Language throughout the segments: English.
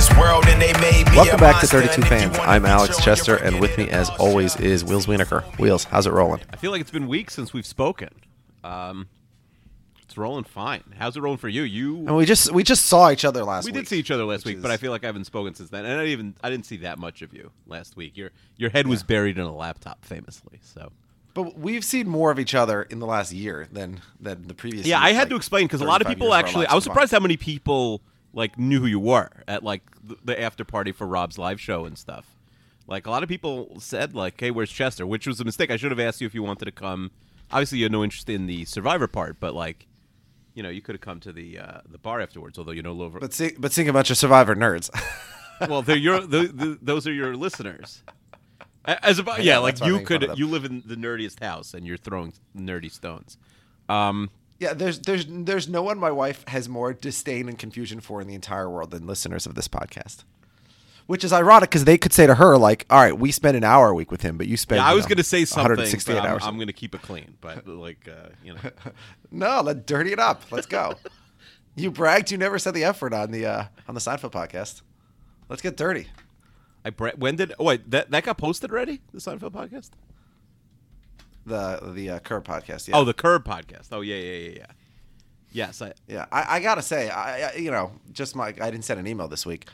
This world and they made me Welcome a back to 32 and Fans. I'm Alex Chester, and with me, as always, is Wheels Wienerker. Wheels, how's it rolling? I feel like it's been weeks since we've spoken. Um, it's rolling fine. How's it rolling for you? You And we just we just saw each other last we week. did see each other last which week, but I feel like I haven't spoken since then. And I didn't even I didn't see that much of you last week. Your your head was buried in a laptop, famously. So But we've seen more of each other in the last year than than the previous. yeah, year, I had like to explain because a lot of people years of our actually. I was combined. surprised how many people like knew who you were at like the, after party for Rob's live show and stuff. Like a lot of people said like, "Hey, where's Chester?" Which was a mistake. I should have asked you if you wanted to come. Obviously, you had no interest in the Survivor part, but like, you know, you could have come to the uh, the bar afterwards. Although you know, lover. But see, but seeing a bunch of Survivor nerds. well, they're your the, the, those are your listeners. As about yeah, Yeah, like that's why I'm you making fun of could you live in the nerdiest house and you're throwing nerdy stones. Um, yeah, there's there's there's no one my wife has more disdain and confusion for in the entire world than listeners of this podcast. Which is ironic because they could say to her like, "All right, we spend an hour a week with him, but you spend." yeah, I was going to say something, 168 I'm, hours. I'm going to keep it clean. But like, uh, you know, No, let's dirty it up. Let's go. you bragged you never said the F word on the uh, on the Seinfeld podcast. Let's get dirty. I bre- when did oh wait that that got posted already the Seinfeld podcast? The the uh, Curb podcast. Yeah. Oh, the Curb podcast. Oh yeah yeah yeah yeah. Yes, I yeah. I, I gotta say, I, I you know just my I didn't send an email this week.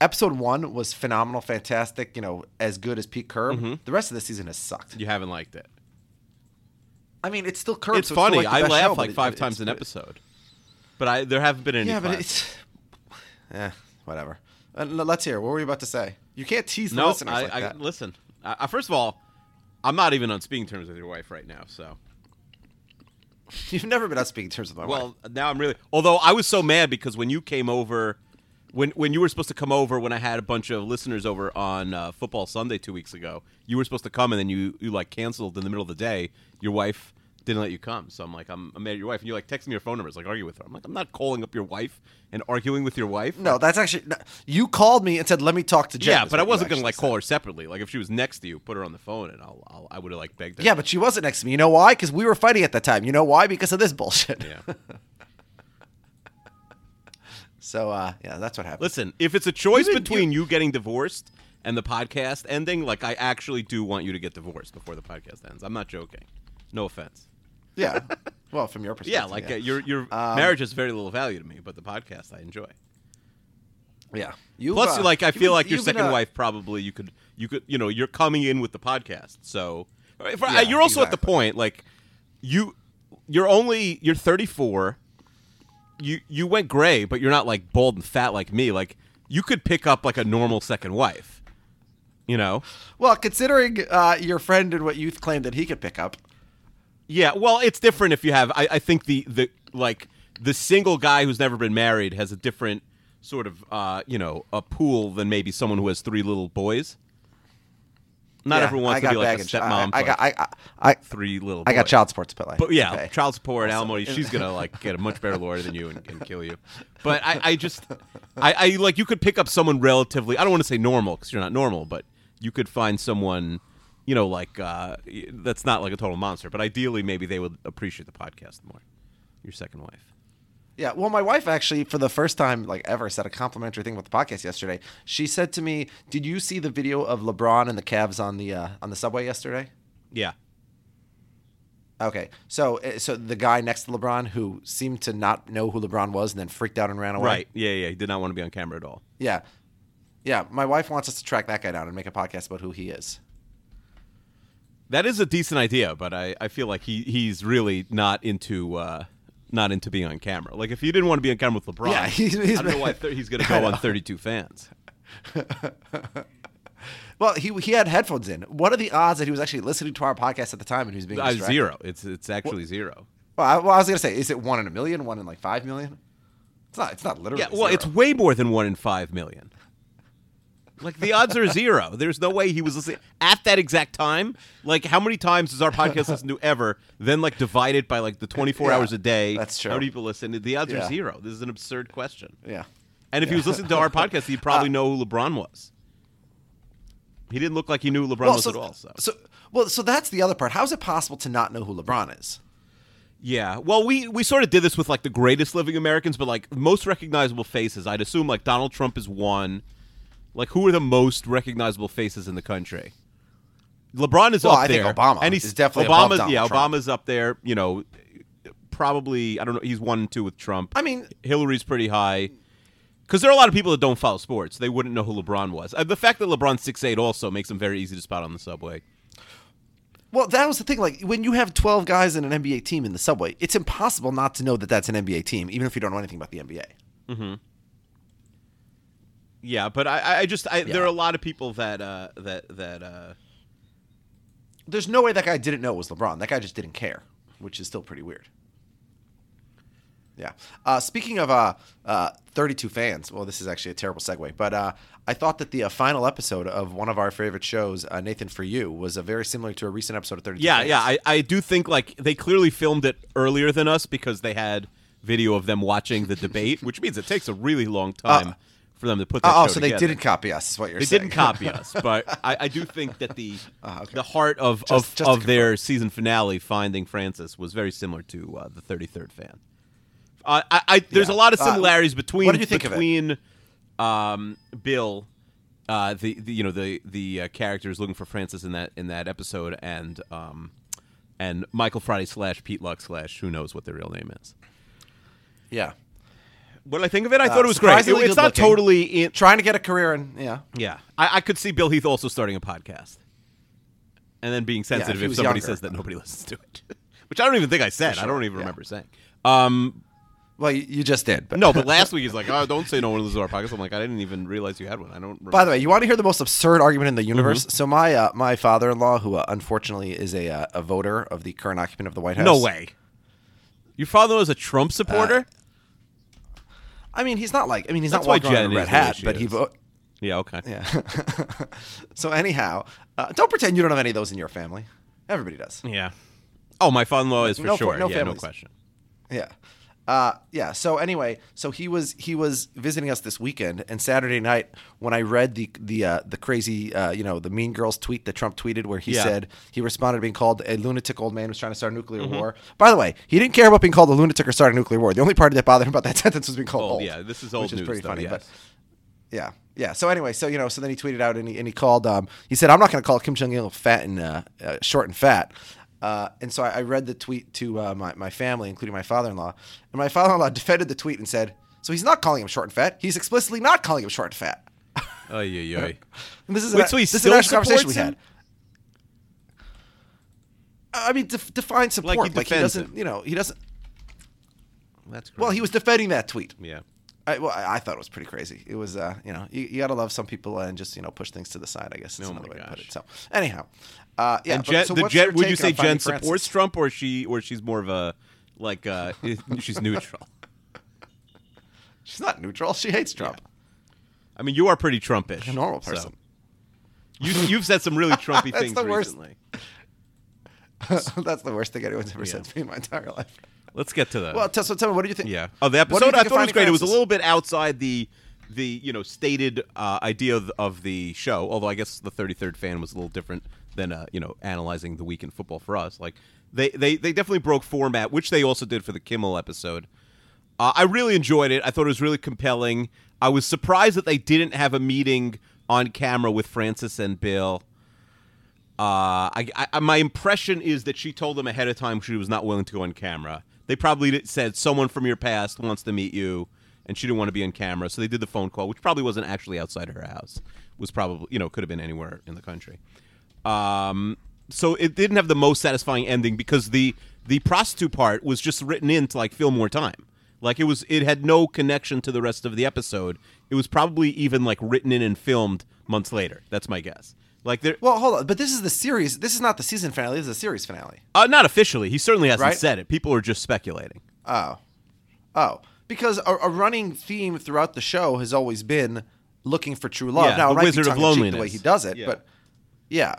Episode one was phenomenal, fantastic. You know, as good as Pete Curb. Mm-hmm. The rest of the season has sucked. you haven't liked it. I mean, it's still Curb. it's so funny. like I laugh show, like five it- times an episode, but I there haven't been any. Yeah, but it's. Eh, whatever. Uh, let's hear. What were you about to say? You can't tease the no. listeners I, like I that. listen. I, first of all, I'm not even on speaking terms with your wife right now. So You've never been on speaking terms with my wife. Well, now I'm really. Although I was so mad because when you came over, when when you were supposed to come over, when I had a bunch of listeners over on uh, Football Sunday two weeks ago, you were supposed to come and then you you like canceled in the middle of the day. Your wife didn't let you come, so I'm like, I'm, I'm mad at your wife, and you're like text me your phone numbers, like argue with her. I'm like, I'm not calling up your wife and arguing with your wife. No, that's actually no, you called me and said, "Let me talk to Jen." Yeah, but I wasn't gonna like said. call her separately. Like if she was next to you, put her on the phone, and I'll, I'll I would have like begged her. Yeah, but she wasn't next to me. You know why? Because we were fighting at that time. You know why? Because of this bullshit. yeah. So uh, yeah, that's what happened. Listen, if it's a choice You between you getting divorced and the podcast ending, like I actually do want you to get divorced before the podcast ends. I'm not joking. No offense. Yeah. Well, from your perspective. Yeah, like Uh, your your Um, marriage has very little value to me, but the podcast I enjoy. yeah. You Plus, uh, like I you've feel been- like your you've been, second uh, wife probably you could you could you know you're coming in with the podcast, so if, Yeah, you're also at the exactly. point like you you're only you're 34. You you went gray, but you're not like bald and fat like me. Like you could pick up like a normal second wife. You know. Well, considering uh, your friend and what you claimed that he could pick up. Yeah, well, it's different if you have. I, I think the the like the single guy who's never been married has a different sort of uh, you know a pool than maybe someone who has three little boys. Not Yeah, everyone wants I to be like baggage. a stepmom. I, I got. I, I, I, three little. I got child support to pay. Like, but yeah, pay. child support, Also. alimony. She's gonna like get a much better lawyer than you and, and kill you. But I, I just, I, I like you could pick up someone relatively. I don't want to say normal because you're not normal, but you could find someone, you know, like uh, that's not like a total monster. But ideally, maybe they would appreciate the podcast more. Your second wife. Yeah, well, my wife actually, for the first time like ever, said a complimentary thing about the podcast yesterday. She said to me, "Did you see the video of LeBron and the Cavs on the uh, on the subway yesterday?" Yeah. Okay, so uh, so the guy next to LeBron who seemed to not know who LeBron was and then freaked out and ran away. Right. Yeah, yeah. He did not want to be on camera at all. Yeah, yeah. My wife wants us to track that guy down and make a podcast about who he is. That is a decent idea, but I, I feel like he, he's really not into uh, not into being on camera. Like if you didn't want to be on camera with LeBron, Yeah, he's- he's- I don't know why th- he's going to go on 32 fans. Well, he he had headphones in. What are the odds that he was actually listening to our podcast at the time and he was being Uh, distracted? zero. It's it's actually zero. Well I, well, I was gonna say, is it one in a million? One in like five million? It's not. It's not literally. Yeah, well, it's way more than one in five million. Like the odds are zero. There's no way he was listening at that exact time. Like how many times does our podcast listen to ever? Then like divide it by like the 24 Yeah, hours a day. that's true. How many people listen? The odds are zero. This is an absurd question. yeah. And if he was listening to our podcast, he'd probably uh, know who LeBron was. He didn't look like he knew who LeBron was so, at all. So. so well, so that's the other part. How is it possible to not know who LeBron is? Yeah. Well, we we sort of did this with like the greatest living Americans, but like most recognizable faces, I'd assume like Donald Trump is one. Like who are the most recognizable faces in the country? LeBron is Well, up I think there. Obama and he's definitely Obama. yeah, Trump. Obama's up there. You know, probably I don't know. He's one and two with Trump. I mean- Hillary's pretty high. Because there are a lot of people that don't follow sports. They wouldn't know who LeBron was. Uh, the fact that LeBron's six eight also makes him very easy to spot on the subway. Well, that was the thing. Like when you have twelve guys in an NBA team in the subway, it's impossible not to know that that's an NBA team, even if you don't know anything about the NBA. Yeah, but I, I just I, Yeah. there are a lot of people that uh, that that uh, There's no way that guy didn't know it was LeBron. That guy just didn't care, which is still pretty weird. Yeah. Uh, speaking of uh, uh, 32 fans, well, this is actually a terrible segue, but uh, I thought that the uh, final episode of one of our favorite shows, uh, Nathan for You, was very similar to a recent episode of 32 Yeah, Fans. yeah. I, I do think like they clearly filmed it earlier than us because they had video of them watching the debate, which means it takes a really long time for them to put that. oh, show so they didn't copy us, is what you're They saying. They didn't copy us, but I, I do think that the okay. the heart of Just- of, just of their season finale, Finding Frances, was very similar to uh, the Thirty Third Fan. Uh, I, I there's Yeah. a lot of Uh, similarities between what did you think of it? between um, Bill, uh, the, the you know the the uh, characters looking for Frances in that in that episode, and um, and Michael Friday slash Pete Luck slash who knows what their real name is. Yeah. What I think of it, I Uh, thought it was great. It- it's not good-looking. totally in, Trying to get a career in, yeah. yeah. I, I could see Bill Heath also starting a podcast, and then being sensitive he if was somebody younger. says that nobody listens to it, which I don't even think I said. I don't even yeah. remember saying. Um, Well, you, just did. But no, but last week he's like, "Oh, don't say no one listens to our podcast." I'm like, I didn't even realize you had one. I don't. Remember. By the way, you want to hear the most absurd argument in the universe? Mm-hmm. So my uh, my father-in-law, who uh, unfortunately is a uh, a voter of the current occupant of the White House. no way. Your father was a Trump supporter. I mean, he's not like. I mean, he's That's not why walking around in a red the way hat, she but he is. yeah. Okay. Yeah. so anyhow, uh, don't pretend you don't have any of those in your family. Everybody does. Yeah. Oh, my father-in-law is for No fa- sure. no yeah, no families. question. Yeah. Uh, yeah. So anyway, so he was he was visiting us this weekend, and Saturday night when I read the the uh, the crazy uh, you know the Mean Girls tweet that Trump tweeted where he Yeah. said he responded to being called a lunatic old man who's trying to start a nuclear Mm-hmm. war. By the way, he didn't care about being called a lunatic or starting a nuclear war. The only part that bothered him about that sentence was being called Old, old. yeah, this is old which is news, pretty though, funny. yes. But yeah, yeah. So anyway, so you know, so then he tweeted out and he, and he called. Um, he said, "I'm not going to call Kim Jong Il fat and uh, uh, short and fat." Uh, and so I, I read the tweet to uh, my my family, including my father-in-law, and my father-in-law defended the tweet and said, "So he's not calling him short and fat. He's explicitly not calling him short and fat." Oh, yeah, yeah. This is Wait, an, so this is an actual conversation we had. I mean, def- define support. Like he Like he, doesn't, him. you know, he doesn't. That's great. Well, he was defending that tweet. Yeah. I, well, I, I thought it was pretty crazy. It was, uh, you know, you, you got to love some people and just, you know, push things to the side. I guess is Oh another way to put it. So, anyhow, uh, yeah. and but- Jen, so the Jen, would you say Jen supports Francis? Trump, or she, or she's more of a, like, uh, she's neutral? She's not neutral. She hates Trump. I mean, you are pretty Trumpish. A normal so. person. You, you've said some really Trumpy That's things the recently. That's the worst thing anyone's ever Yeah. said to me in my entire life. Let's get to that. Well, tell, so tell me, what do you think? yeah. Oh, the What do you episode. I thought it was great. It was a little bit outside the, the you know stated uh, idea of, of the show. Although I guess the 33rd fan was a little different than uh, you know analyzing the week in football for us. Like they, they they definitely broke format, which they also did for the Kimmel episode. Uh, I really enjoyed it. I thought it was really compelling. I was surprised that they didn't have a meeting on camera with Frances and Bill. Uh, I, I, my impression is that she told them ahead of time she was not willing to go on camera. They probably said someone from your past wants to meet you, and she didn't want to be on camera, so they did the phone call, which probably wasn't actually outside her house. Was probably you know could have been anywhere in the country. Um, so it didn't have the most satisfying ending because the the prostitute part was just written in to like fill more time. Like it was, it had no connection to the rest of the episode. It was probably even like written in and filmed months later. That's my guess. Like there, Well, hold on, but this is the series. This is not the season finale. This is the series finale. uh, not officially. He certainly hasn't Right. said it. People are just speculating. Oh, oh, because a, a running theme throughout the show has always been looking for true love. Yeah, now, the it might be Wizard of tongue-in-cheek the way he does it, Yeah. but yeah,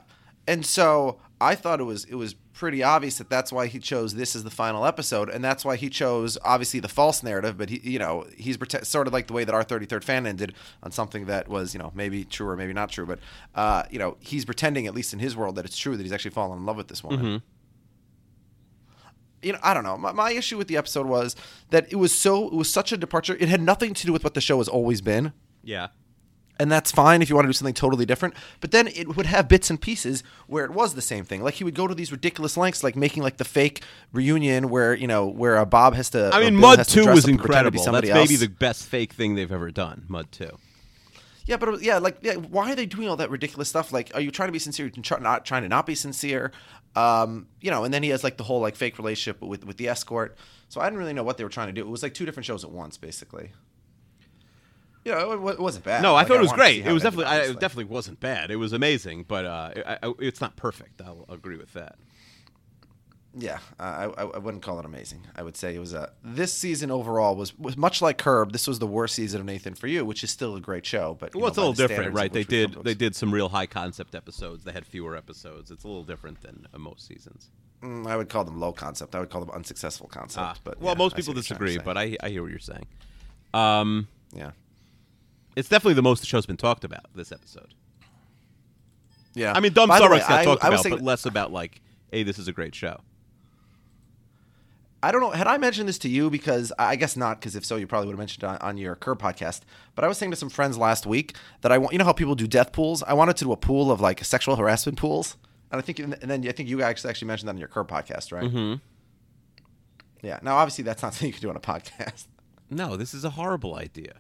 and so I thought it was it was pretty obvious that that's why he chose this as the final episode, and that's why he chose obviously the false narrative. But he, you know, he's prete- sort of like the way that our thirty third fan ended on something that was you know maybe true or maybe not true, but uh, you know he's pretending at least in his world that it's true that he's actually fallen in love with this woman Mm-hmm. you know, I don't know. My, my issue with the episode was that it was so it was such a departure. It had nothing to do with what the show has always been, Yeah. And that's fine if you want to do something totally different. But then it would have bits and pieces where it was the same thing. Like he would go to these ridiculous lengths, like making like the fake reunion where you know where uh, Bob has to. I mean, Mud Two was up and pretend incredible. That's somebody maybe the best fake thing they've ever done. Mud Two. Yeah, but yeah, like yeah, why are they doing all that ridiculous stuff? Like, are you trying to be sincere? You're not trying to not be sincere. Um, you know, and then he has like the whole like fake relationship with with the escort. So I didn't really know what they were trying to do. It was like two different shows at once, basically. You know, it, wa- it wasn't bad. No, I Like, thought it was wanted to see great. It was definitely, I, it definitely wasn't bad. It was amazing, but uh, I, I, it's not perfect. I'll agree with that. Yeah, I, I, I wouldn't call it amazing. I would say it was a this season overall was, was much like Curb. This was the worst season of Nathan for You, which is still a great show. But Well, it's a little different, right? They which we come did they did some real high concept episodes. They had fewer episodes. It's a little different than uh, most seasons. Mm, I would call them low concept. I would call them unsuccessful concept. Ah, but well, yeah, most people what you're trying to disagree, but I I hear what you're saying. Um, yeah, it's definitely the most the show's been talked about this episode. yeah. I mean, Dumb By the Star way, Wars got I- talked I about, but less about like, hey, this is a great show. I don't know. Had I mentioned this to you? Because I guess not. Because if so, you probably would have mentioned it on, on your Curb podcast. But I was saying to some friends last week that I want. You know how people do death pools? I wanted to do a pool of like sexual harassment pools. And I think, and then I think you guys actually mentioned that on your Curb podcast, right? Mm-hmm. Yeah. Now, obviously, that's not something you can do on a podcast. No, this is a horrible idea.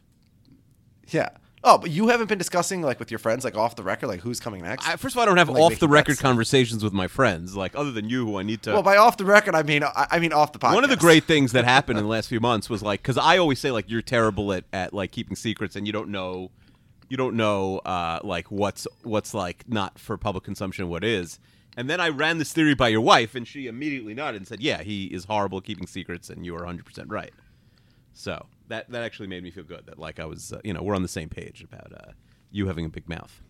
Yeah. Oh, but you haven't been discussing like with your friends, like off the record, like who's coming next. I, first of all, I don't have Like off the record conversations with my friends, like other than you, who I need to. well, by off the record, I mean I, I mean off the podcast. One of the great things that happened in the last few months was like because I always say like you're terrible at, at like keeping secrets and you don't know you don't know uh, like what's what's like not for public consumption what is and then I ran this theory by your wife and she immediately nodded and said yeah he is horrible at keeping secrets and you are 100 percent right so that that actually made me feel good that like I was uh, you know we're on the same page about uh, you having a big mouth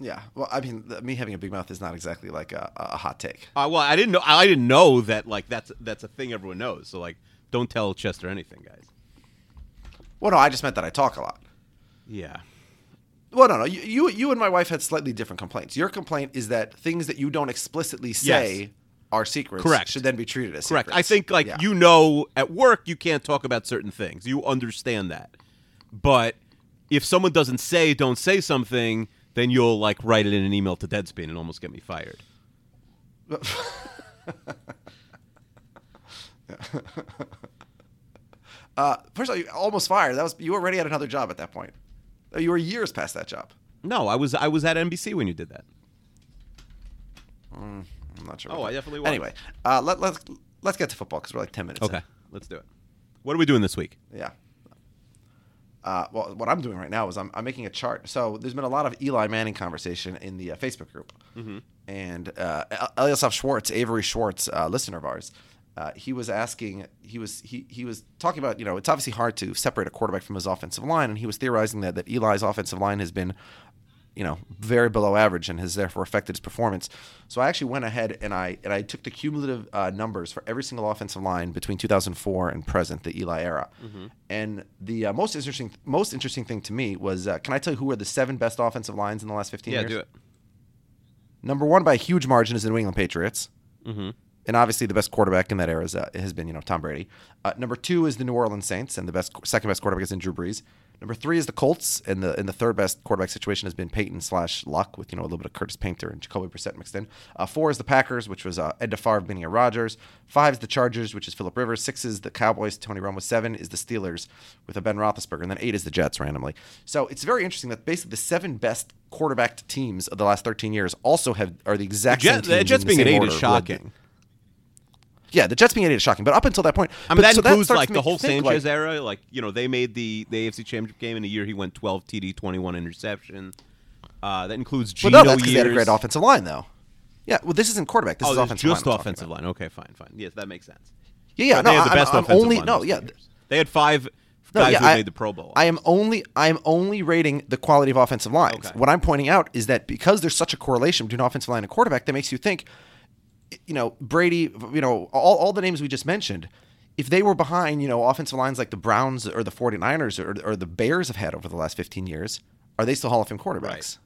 Yeah. Well, I mean, the, me having a big mouth is not exactly like a, a hot take. uh, well I didn't know I didn't know that like that's that's a thing everyone knows so like don't tell Chester anything guys Well, no, I just meant that I talk a lot. yeah Well, no, no. You, you, you and my wife had slightly different complaints. Your complaint is that things that you don't explicitly say Yes. Are secrets Correct. should then be treated as Correct. secrets. I think like Yeah. you know at work you can't talk about certain things. You understand that. But if someone doesn't say don't say something, then you'll like write it in an email to Deadspin and almost get me fired. Uh, first of all, you almost fired. That was you were already had another job at that point. Uh, You were years past that job. No, I was I was at NBC when you did that. I'm not sure. Oh, I that. definitely was. Anyway, uh, let, let's let's get to football because we're like ten minutes. in. Okay, let's do it. What are we doing this week? Yeah. Uh, well, what I'm doing right now is I'm, I'm making a chart. So there's been a lot of Eli Manning conversation in the uh, Facebook group, Mm-hmm. and uh, El- Eliasaph Schwartz, Avery Schwartz, uh, listener of ours, uh, he was asking, he was he he was talking about, you know, it's obviously hard to separate a quarterback from his offensive line, and he was theorizing that that Eli's offensive line has been you know, very below average and has therefore affected his performance. So I actually went ahead and I and I took the cumulative uh, numbers for every single offensive line between 2004 and present, the Eli era. Mm-hmm. And the uh, most interesting most interesting thing to me was, uh, can I tell you who are the seven best offensive lines in the last 15 Yeah, years? Yeah, do it. Number one by a huge margin is the New England Patriots. Mm-hmm. and obviously the best quarterback in that era is, uh, has been you know Tom Brady. Uh, number two is the New Orleans Saints, and the best second best quarterback is in Drew Brees. Number three is the Colts, and the and the third best quarterback situation has been Peyton slash Luck with you know a little bit of Curtis Painter and Jacoby Brissett mixed in. Uh, four is the Packers, which was uh, Brett Favre, Benny Rodgers. Five is the Chargers, which is Philip Rivers. Six is the Cowboys, Tony Romo. Seven is the Steelers with a Ben Roethlisberger, and then eight is the Jets randomly. So it's very interesting that basically the seven best quarterbacked teams of the last 13 years also have are the exact The same teams the Jets in being an eight order is shocking. Yeah, the Jets being eight is shocking, but up until that point, I mean, but- that so includes starts like the whole think, Sanchez like- era. Like you know, they made the the AFC Championship game in a year he went 12 TD, 21 interception. Uh, that includes Well, Geno no, that's because they had a great offensive line, though. Yeah, well, this isn't quarterback. This oh, is this offensive just line. I'm offensive line. Okay, fine, fine. Yes, that makes sense. Yeah, yeah. But no, they had the I'm- best I'm, offensive only line no, yeah. years. They had five No, guys yeah, who I, made the Pro Bowl. I am only I am only rating the quality of offensive lines. Okay. What I'm pointing out is that because there's such a correlation between offensive line and quarterback, that makes you think, you know, Brady, you know, all, all the names we just mentioned, if they were behind, you know, offensive lines like the Browns or the 49ers or, or the Bears have had over the last 15 years, are they still Hall of Fame quarterbacks? Right.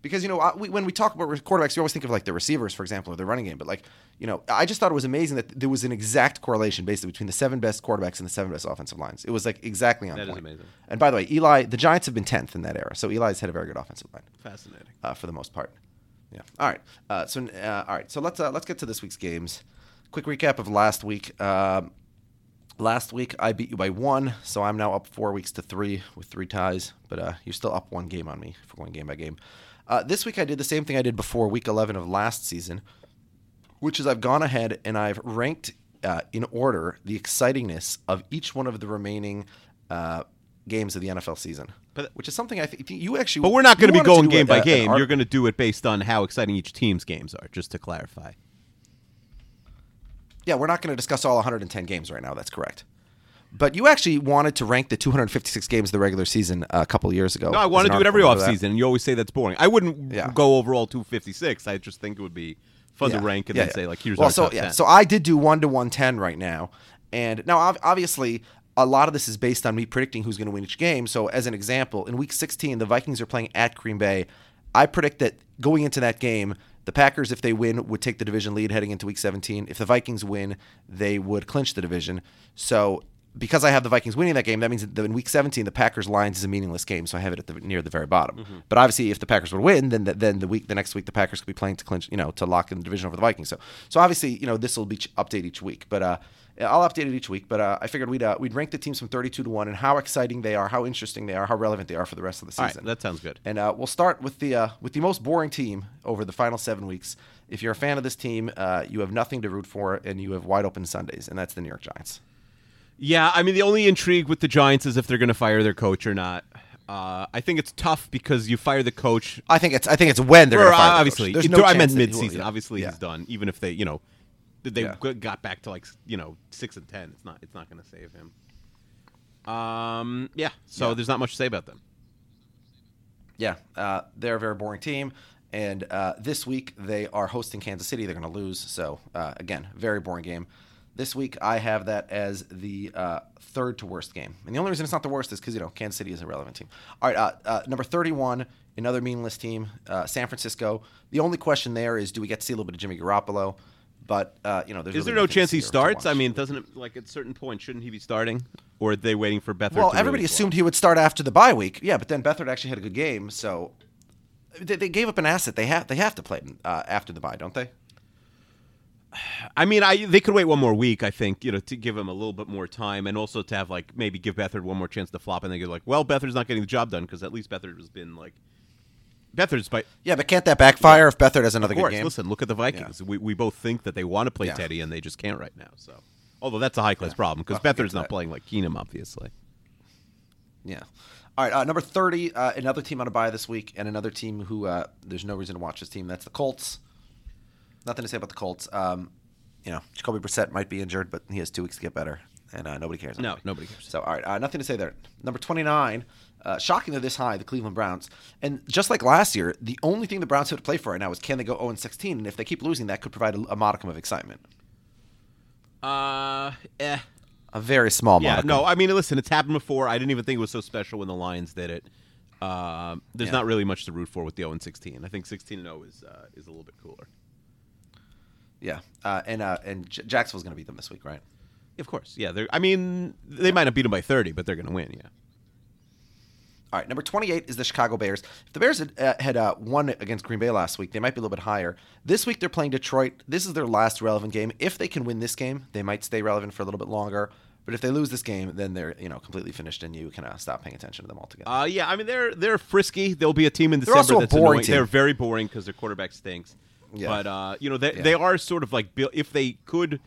Because you know, I- we, when we talk about quarterbacks, you always think of like the receivers, for example, or the running game. But like, you know, I just thought it was amazing that there was an exact correlation basically between the seven best quarterbacks and the seven best offensive lines. It was like exactly on That point. That is amazing. And by the way, Eli, the Giants have been tenth in that era, so Eli's had a very good offensive line Fascinating. uh, for the most part. Yeah. All right. Uh, so uh, all right. So let's uh, let's get to this week's games. Quick recap of last week. Um last week I beat you by one, so I'm now up four weeks to three with three ties. But uh, you're still up one game on me for going game by game. Uh, this week I did the same thing I did before week 11 of last season, which is I've gone ahead and I've ranked uh, in order the excitingness of each one of the remaining games of the NFL season. But- which is something I think you actually. But we're not going to be going game a- by an game. art- You're going to do it based on how exciting each team's games are, just to clarify. Yeah, we're not going to discuss all 110 games right now. That's correct. But you actually wanted to rank the 256 games of the regular season a couple years ago. No, I want to do it every offseason, and you always say that's boring. I wouldn't Yeah. go overall 256. I just think it would be fun to rank and Yeah, then yeah. say, like, here's well, our so top yeah, 10. so I did do one to 110 right now, and now obviously a lot of this is based on me predicting who's going to win each game. So as an example, in Week 16, the Vikings are playing at Green Bay. I predict that going into that game, the Packers, if they win, would take the division lead heading into Week 17. If the Vikings win, they would clinch the division. So because I have the Vikings winning that game, that means that in Week 17, the Packers Lions is a meaningless game. So I have it at the near the very bottom. Mm-hmm. But obviously, if the Packers would win, then the, then the week the next week the Packers could be playing to clinch, you know, to lock in the division over the Vikings. So so obviously, you know, this will be ch- update each week. But uh, I'll update it each week. But uh, I figured we'd uh, we'd rank the teams from 32 to one and how exciting they are, how interesting they are, how relevant they are for the rest of the season. right, that sounds good. And uh, we'll start with the uh, with the most boring team over the final seven weeks. If you're a fan of this team, uh, you have nothing to root for, and you have wide open Sundays, and that's the New York Giants. Yeah, I mean, the only intrigue with the Giants is if they're going to fire their coach or not. Uh, I think it's tough because you fire the coach. I think it's I think it's when they're or, fire. the obviously, There's no I meant midseason. will- yeah. Obviously, Yeah. he's done. Even if they, you know, they Yeah. got back to like you know six and ten. It's not. It's not going to save him. Um. Yeah. So Yeah. there's not much to say about them. Yeah, uh, they're a very boring team. And uh, this week they are hosting Kansas City. They're going to lose. So uh, again, very boring game. This week I have that as the uh, third to worst game. And the only reason it's not the worst is because you know Kansas City is a relevant team. All right, uh, uh, number thirty-one, another meaningless team, uh, San Francisco. The only question there is, do we get to see a little bit of Jimmy Garoppolo? But uh, you know, there's Is really there no chance he see or to starts? I mean, doesn't it like at a certain point shouldn't he be starting, or are they waiting for Beathard? Well, everybody really assumed he would start after the bye week. Yeah, but then Beathard actually had a good game, so they, they gave up an asset. They have they have to play him, uh, after the bye, don't they? I mean, I they could wait one more week. I think you know to give him a little bit more time, and also to have like maybe give Beathard one more chance to flop, and they go like, well, Beathard's not getting the job done because at least Beathard has been like Beathard's by. Yeah, but can't that backfire if Beathard has another Of course, good game? listen, look at the Vikings. We, we both think that they want to play Yeah. Teddy, and they just can't right now. So, although that's a high class problem because Well, Beathard's not that. playing like Keenum, obviously. Yeah. All right, uh, number thirty, uh, another team on a bye this week, and another team who uh, there's no reason to watch this team. That's the Colts. Nothing to say about the Colts. Um, you know, Jacoby Brissett might be injured, but he has two weeks to get better, and uh, nobody cares. No, nobody cares. So, all right, uh, nothing to say there. Number twenty-nine. Uh, shocking they're this high, the Cleveland Browns. And just like last year, the only thing the Browns have to play for right now is can they go 0 16? And if they keep losing, that could provide a, a modicum of excitement. Uh, eh. A very small Yeah, modicum. no, I mean, listen, it's happened before. I didn't even think it was so special when the Lions did it. Uh, there's Yeah. not really much to root for with the 0 16. I think 16 0 is uh, is a little bit cooler. Yeah, uh, and uh, and J- Jacksonville's going to beat them this week, right? Of course, yeah. They're, I mean, they might not beat them by thirty, but they're going to win. Yeah. All right, number 28 is the Chicago Bears. If the Bears had, uh, had uh, won against Green Bay last week, they might be a little bit higher. This week they're playing Detroit. This is their last relevant game. If they can win this game, they might stay relevant for a little bit longer. But if they lose this game, then they're you know completely finished, and you can uh, stop paying attention to them altogether. Uh, yeah, I mean they're they're frisky. They'll be a team in December. They're also a that's boring annoying. team. They're very boring because their quarterback stinks. Yeah. But uh, you know they Yeah. they are sort of like. If they could,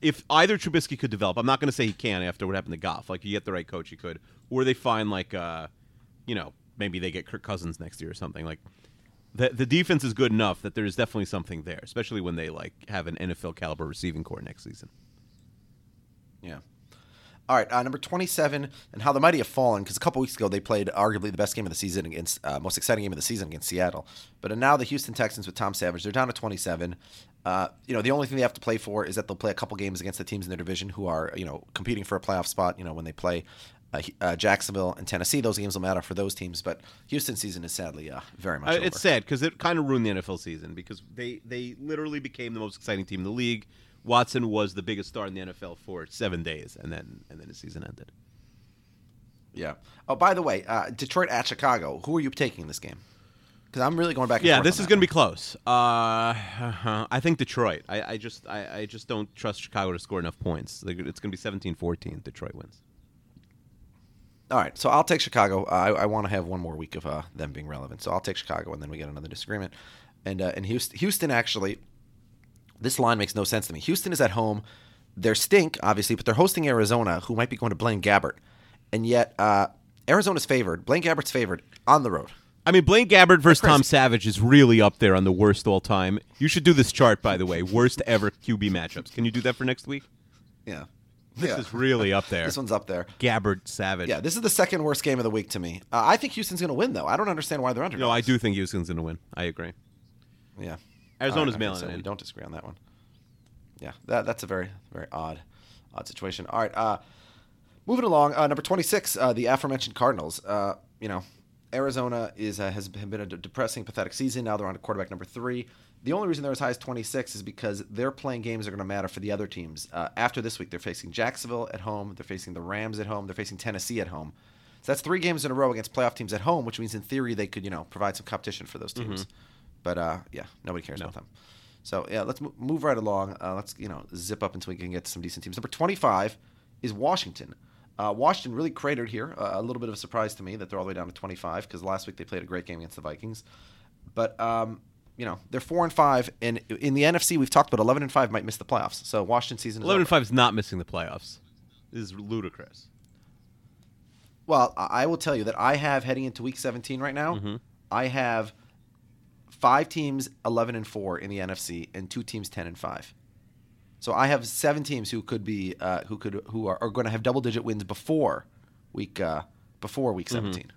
if either Trubisky could develop, I'm not going to say he can after what happened to Goff. Like you get the right coach, he could, or they find like uh, you know maybe they get Kirk Cousins next year or something like. The, the defense is good enough that there's definitely something there, especially when they like have an NFL caliber receiving corps next season. Yeah. All right, uh, number 27, and how the mighty have fallen, because a couple weeks ago they played arguably the best game of the season against, uh, most exciting game of the season against Seattle. But uh, now the Houston Texans with Tom Savage, they're down to 27. Uh, you know, the only thing they have to play for is that they'll play a couple games against the teams in their division who are, you know, competing for a playoff spot. You know, when they play uh, uh, Jacksonville and Tennessee, those games will matter for those teams. But Houston's season is sadly uh, very much Uh, over. it's sad because it kind of ruined the NFL season because they they literally became the most exciting team in the league. Watson was the biggest star in the NFL for seven days, and then and then his season ended. Yeah. Oh, by the way, uh, Detroit at Chicago. Who are you taking in this game? Because I'm really going back. Yeah, this is going to be close. Uh, I think Detroit. I, I just I, I just don't trust Chicago to score enough points. It's going to be 17-14. Detroit wins. All right, so I'll take Chicago. Uh, I, I want to have one more week of uh, them being relevant, so I'll take Chicago, and then we get another disagreement. And uh, and Houston, Houston actually, this line makes no sense to me. Houston is at home; they're stink, obviously, but they're hosting Arizona, who might be going to Blaine Gabbert, and yet uh, Arizona's favored. Blaine Gabbert's favored on the road. I mean, Blaine Gabbert versus. Tom Savage is really up there on the worst all time. You should do this chart, by the way. Worst ever QB matchups. Can you do that for next week? Yeah, This yeah. is really up there. this one's up there. Gabbert Savage. Yeah, this is the second worst game of the week to me. Uh, I think Houston's going to win, though. I don't understand why they're under. No, I do think Houston's going to win. I agree. Yeah. Arizona's right, okay, mailing so it We in. don't disagree on that one. Yeah, that that's a very very odd odd situation. All right, uh, moving along. Uh, number twenty six, uh, the aforementioned Cardinals. Uh, you know, Arizona is uh, has been a depressing, pathetic season. Now they're on to quarterback number three. The only reason they're as high as 26 is because they're playing games that are going to matter for the other teams. Uh, after this week, they're facing Jacksonville at home, they're facing the Rams at home, they're facing Tennessee at home. So that's three games in a row against playoff teams at home, which means in theory they could, you know, provide some competition for those teams. But uh, yeah, nobody cares about them. So yeah, let's move right along. Uh, let's you know zip up until we can get to some decent teams. Number 25 is Washington. Uh, Washington really cratered here. Uh, a little bit of a surprise to me that they're all the way down to 25 because last week they played a great game against the Vikings. But um, you know they're four and five, and in the NFC we've talked about 11 and five might miss the playoffs. So Washington season is 11 and 5 is not missing the playoffs. This is ludicrous. Well, I will tell you that I have heading into week 17 right now. Mm-hmm. I have five teams 11 and 4 in the NFC and two teams 10 and 5. So I have seven teams who could be uh, who could who are, are going to have double digit wins before week uh, before week Mm-hmm.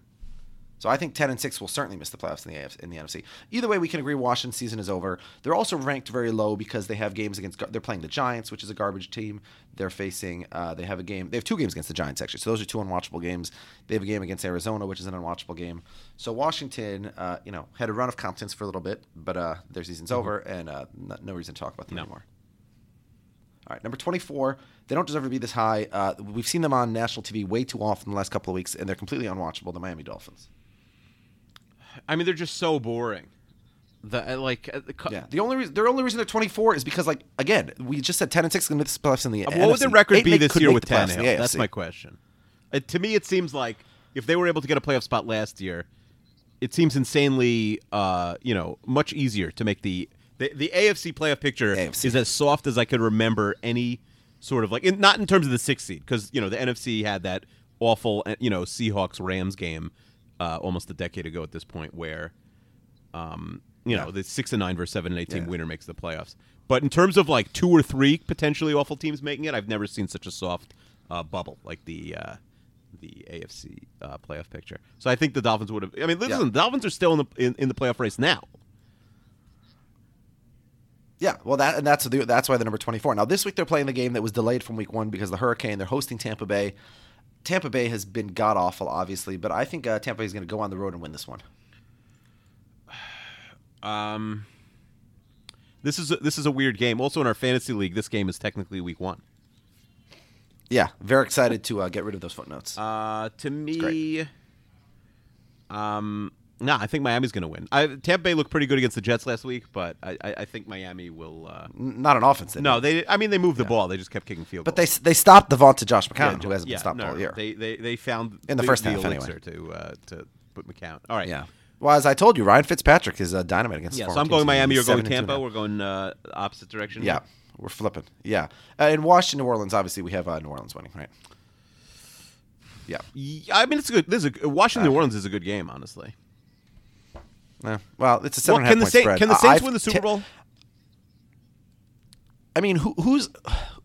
17. So I think 10 and 6 will certainly miss the playoffs in the AFC, in the NFC. Either way, we can agree Washington's season is over. They're also ranked very low because they have games against they're playing the Giants, which is a garbage team. They're facing uh, they have a game. They have two games against the Giants actually. So those are two unwatchable games. They have a game against Arizona, which is an unwatchable game. So Washington, uh, you know, had a run of competence for a little bit, but uh, their season's over and uh, no, no reason to talk about them No. anymore. All right, number 24. They don't deserve to be this high. Uh, we've seen them on national TV way too often in the last couple of weeks, and they're completely unwatchable. The Miami Dolphins. I mean, they're just so boring. The uh, like uh, the co- Yeah, the only reason their only reason they're 24 is because like again we just said 10 and 6 going to miss the playoffs in the Uh, What would their record Eight be make- this year with the playoffs in the Tannehill? That's my question. Uh, to me, it seems like if they were able to get a playoff spot last year, it seems insanely, uh, you know, much easier to make the the, the AFC playoff picture AFC. is as soft as I could remember any sort of like in, not in terms of the sixth seed because you know the NFC had that awful you know Seahawks Rams game uh, almost a decade ago at this point where um, you know, Yeah. the six and nine versus seven and eight team Yeah. winner makes the playoffs. But in terms of like two or three potentially awful teams making it, I've never seen such a soft uh, bubble like the uh, the AFC uh, playoff picture. So I think the Dolphins would have. I mean, listen, Yeah. the Dolphins are still in the in, in the playoff race now. Yeah, well, that and that's the, that's why the number 24. Now this week they're playing the game that was delayed from week one because of the hurricane. They're hosting Tampa Bay. Tampa Bay has been god awful, obviously, but I think uh, Tampa Bay is going to go on the road and win this one. Um, This is a, this is a weird game. Also in our fantasy league, this game is technically week one. Yeah, very excited to uh, get rid of those footnotes. Uh, to me, um, nah, I think Miami's going to win. I, Tampa Bay looked pretty good against the Jets last week, but I, I, I think Miami will. Uh, Not an offense. they no, they. I mean, they moved the ball. They just kept kicking field but they goals. they stopped the vaunted Josh McCown, Yeah, who hasn't yeah, been stopped no, all year. They, they they found In the the, first the half, anyway. to uh, to put McCown. All right. yeah. Well, as I told you, Ryan Fitzpatrick is uh, dynamite against. Yeah. the So I'm going. Miami. You're going 7 and 2 Tampa. We're going uh, opposite direction. Yeah, we're flipping. Yeah, uh, in Washington, New Orleans, obviously we have uh, New Orleans winning, right? Yeah. Yeah, I mean, it's a good. This is a, Washington New Orleans is a good game, honestly. Well, it's a seven Well, and a half can the spread. can the Uh, Saints I've win the Super ti- Bowl? I mean, who, who's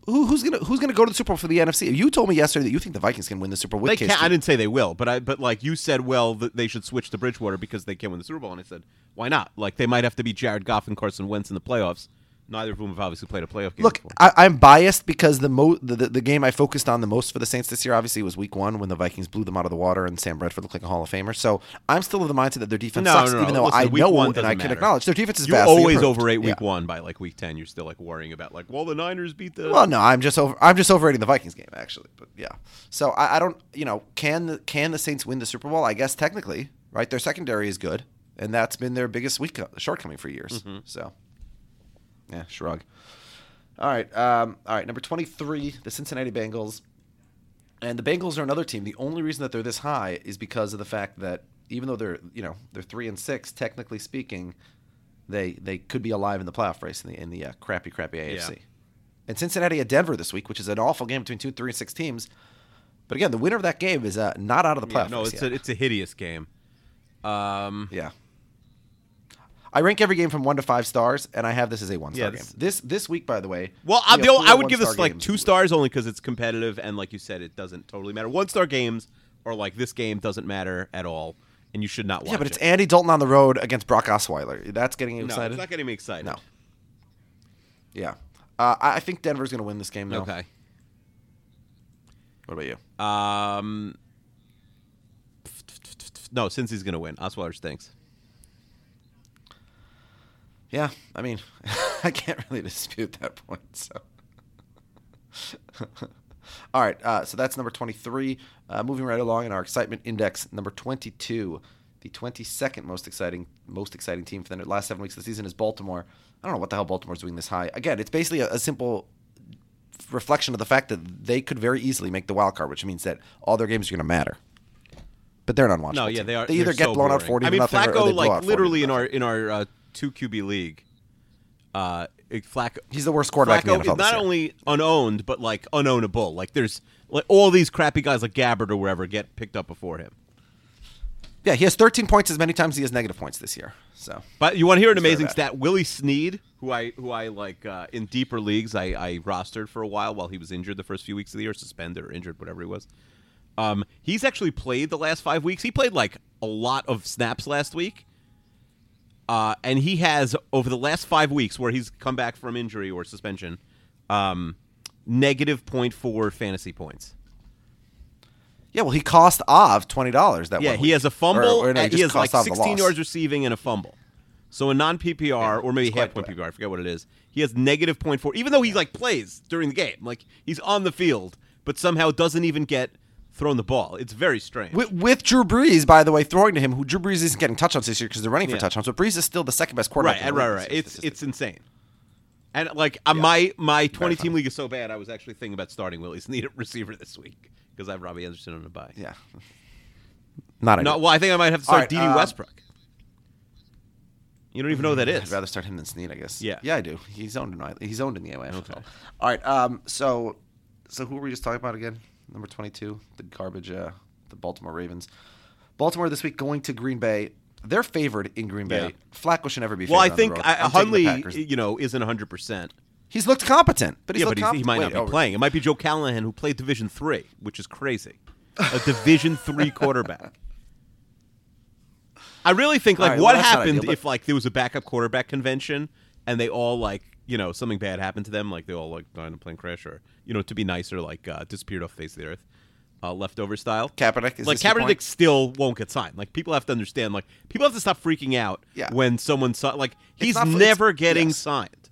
who, who's gonna who's gonna go to the Super Bowl for the NFC? You told me yesterday that you think the Vikings can win the Super Bowl. They can. KC. I didn't say they will, but I but like you said, well, th- they should switch to Bridgewater because they can win the Super Bowl, and I said, why not? Like they might have to be Jared Goff and Carson Wentz in the playoffs. Neither of whom have obviously played a playoff game. Look, before. I, I'm biased because the, mo- the, the the game I focused on the most for the Saints this year, obviously, was Week One when the Vikings blew them out of the water and Sam Bradford looked like a Hall of Famer. So I'm still of the mindset that their defense no, sucks, no, no. even though Listen, I know one and I can matter. acknowledge their defense is you always improved. overrate Week Yeah. One by like Week Ten. You're still like worrying about like, well, the Niners beat the. Well, no, I'm just over. I'm just overrating the Vikings game, actually. But yeah, so I, I don't. You know, can the can the Saints win the Super Bowl? I guess technically, right? Their secondary is good, and that's been their biggest weak shortcoming for years. Mm-hmm. So, yeah, shrug. All right, um, all right. Number twenty-three, the Cincinnati Bengals, and the Bengals are another team. The only reason that they're this high is because of the fact that even though they're you know they're three and six, technically speaking, they they could be alive in the playoff race in the in the uh, crappy crappy AFC. Yeah. And Cincinnati at Denver this week, which is an awful game between two, three, and six teams. But again, the winner of that game is uh, not out of the Yeah, playoff no, it's yet. a it's a hideous game. Um, yeah. I rank every game from one to five stars, and I have this as a one star Yeah, game. this- This week, by the way. Well, I, we the, only- I would give this like two stars only because it's competitive and, like you said, it doesn't totally matter. One star games are like this game doesn't matter at all, and you should not watch Yeah, but it's it. Andy Dalton on the road against Brock Osweiler. That's getting you no, excited. it's not getting me excited. No. Yeah, uh, I think Denver's going to win this game. Though. Okay. What about you? Um. No, since he's gonna win, Osweiler stinks. Yeah, I mean, I can't really dispute that point. So, all right, uh, so that's number twenty-three. Uh, moving right along in our excitement index, number twenty-two, the twenty-second most exciting, most exciting team for the last seven weeks of the season is Baltimore. I don't know what the hell Baltimore's doing this high. Again, it's basically a, a simple reflection of the fact that they could very easily make the wild card, which means that all their games are going to matter. But they're not watching. No, yeah, they are. They either get so blown out boring. forty. I mean, nothing, or Flacco, like literally in our in our uh, two QB league, uh, Flacco. He's the worst quarterback in the NFL is not only unowned, but like unownable. Like there's like all these crappy guys like Gabbert or wherever get picked up before him. Yeah, he has 13 points as many times as he has negative points this year. So But you want to hear an amazing stat? Willie Snead, who I who I like uh, in deeper leagues, I, I rostered for a while while he was injured the first few weeks of the year, suspended or injured, whatever he was. Um, he's actually played the last five weeks. He played like a lot of snaps last week. Uh, and he has over the last five weeks where he's come back from injury or suspension, um, negative 0.4 fantasy points. yeah, well, he cost Av twenty dollars that. Yeah, one Yeah, he has a fumble. Or- or no, and he has like Av 16 yards receiving and a fumble. So a non PPR or maybe half point bad. PPR, I forget what it is. He has negative 0.4, even though he like plays during the game, like he's on the field, but somehow doesn't even get thrown the ball. It's very strange. With, with Drew Brees, by the way, throwing to him, who Drew Brees isn't getting touchdowns this year because they're running for Yeah. touchdowns. But Brees is still the second best quarterback. right, right, right. It's it's insane. And like uh, my my 20 team league is so bad, I was actually thinking about starting Willie Snead receiver this week because I have Robbie Anderson on the bye. yeah, not No, well, I think I might have to start right, D.D. um, Westbrook. You don't even know who that I'd rather start him than Snead, I guess. Yeah. yeah, I do. He's owned in he's owned in the AFL. All right, um, so so who were we just talking about again? Number twenty-two, the garbage, uh, the Baltimore Ravens. Baltimore this week going to Green Bay. They're favored in Green Bay. Yeah. Flacco should never be. Well, I think. I, I'm taking the Hundley, you know, isn't 100. percent He's looked competent, but he's Yeah, but he's, he might Wait, not oh, be playing. It might be Joe Callahan who played Division Three, which is crazy. A Division Three quarterback. I really think like right, what well, happened ideal, if like there was a backup quarterback convention and they all like you know something bad happened to them, like they all like died in a plane crash or you know to be nicer like uh, disappeared off the face of the earth, uh, leftover style. Kaepernick, is like Kaepernick still won't get signed. Like people have to understand. Like people have to stop freaking out Yeah. when someone si- like he's not- never getting yes. signed.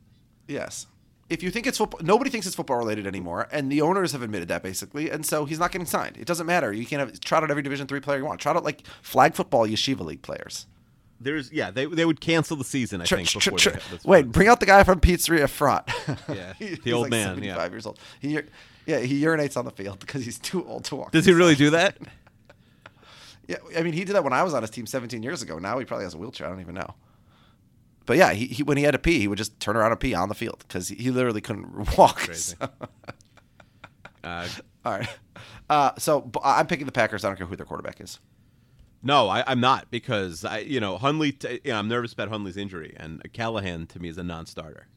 Yes. If you think it's football, nobody thinks it's football related anymore, and the owners have admitted that basically, and so he's not getting signed. It doesn't matter. You can't have trot out every Division three player you want. Trot out like flag football yeshiva league players. There's yeah, they they would cancel the season. I think. tr- before tr- they have this wait, bring out the guy from Pizzeria Front. Yeah, He- the old like man, 75 yeah. years old. He, yeah, he urinates on the field because he's too old to walk. Does he really do that? Yeah, I mean, he did that when I was on his team 17 years ago. Now he probably has a wheelchair. I don't even know. But yeah, he, he when he had to pee, he would just turn around and pee on the field because he, he literally couldn't walk. Crazy. So- Uh, all right. Uh, so I'm picking the Packers. I don't care who their quarterback is. No, I, I'm not because I you know Hundley. T- you know, I'm nervous about Hundley's injury, and Callahan to me is a non-starter.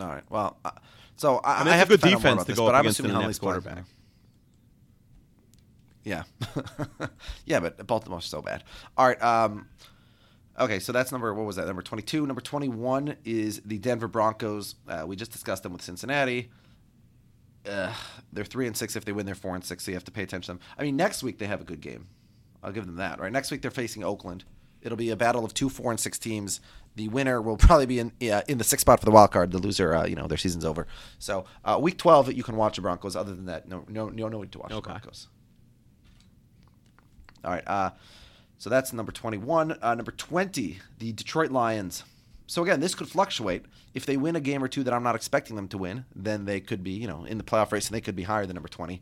All right. Well, uh, so I, I mean, I have good to find out more defense to this, go but up I'm against assuming Hundley's inept playing. quarterback. Yeah. yeah, but Baltimore's so bad. All right. Um, okay, so that's number, what was that? Number 22. Number 21 is the Denver Broncos. Uh, we just discussed them with Cincinnati. Uh, they're 3 and 6 if they win, they're 4 and 6, so you have to pay attention to them. I mean, next week they have a good game. I'll give them that, right? Next week they're facing Oakland. It'll be a battle of two 4 and 6 teams. The winner will probably be in uh, in the sixth spot for the wild card. The loser, uh, you know, their season's over. So uh, week 12, you can watch the Broncos. Other than that, no, no, no, no need to watch the Okay. Broncos. All right. Uh, so that's number 21. Uh, number 20, the Detroit Lions. So again, this could fluctuate. If they win a game or two that I'm not expecting them to win, then they could be, you know, in the playoff race and they could be higher than number 20.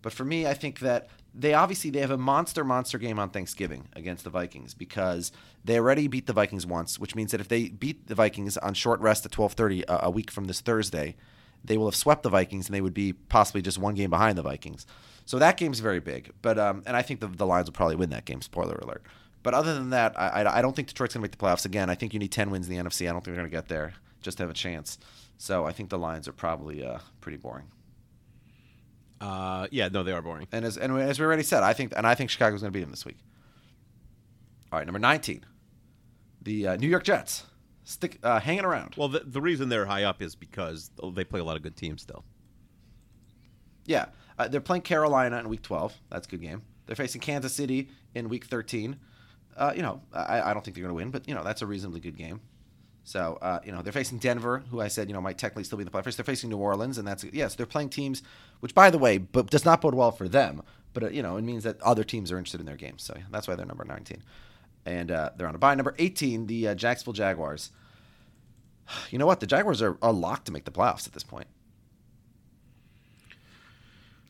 But for me, I think that they obviously they have a monster monster game on Thanksgiving against the Vikings because they already beat the Vikings once, which means that if they beat the Vikings on short rest at 12:30 a, a week from this Thursday, they will have swept the Vikings and they would be possibly just one game behind the Vikings. So that game's very big. But um, and I think the, the Lions will probably win that game. Spoiler alert. But other than that, I, I, I don't think Detroit's going to make the playoffs again. I think you need 10 wins in the NFC. I don't think they're going to get there just to have a chance. So I think the Lions are probably uh, pretty boring. Uh, yeah, no, they are boring. And as and as we already said, I think and I think Chicago's going to beat them this week. All right, number 19, the uh, New York Jets, stick uh, hanging around. Well, the, the reason they're high up is because they play a lot of good teams still. Yeah, uh, they're playing Carolina in Week 12. That's a good game. They're facing Kansas City in Week 13. Uh, you know, I, I don't think they're going to win, but you know that's a reasonably good game. So uh, you know they're facing Denver, who I said you know might technically still be in the playoffs. They're facing New Orleans, and that's yes, they're playing teams, which by the way, but does not bode well for them. But uh, you know it means that other teams are interested in their games, so yeah, that's why they're number 19, and uh, they're on a bye. Number 18, the uh, Jacksonville Jaguars. You know what? The Jaguars are, are locked to make the playoffs at this point.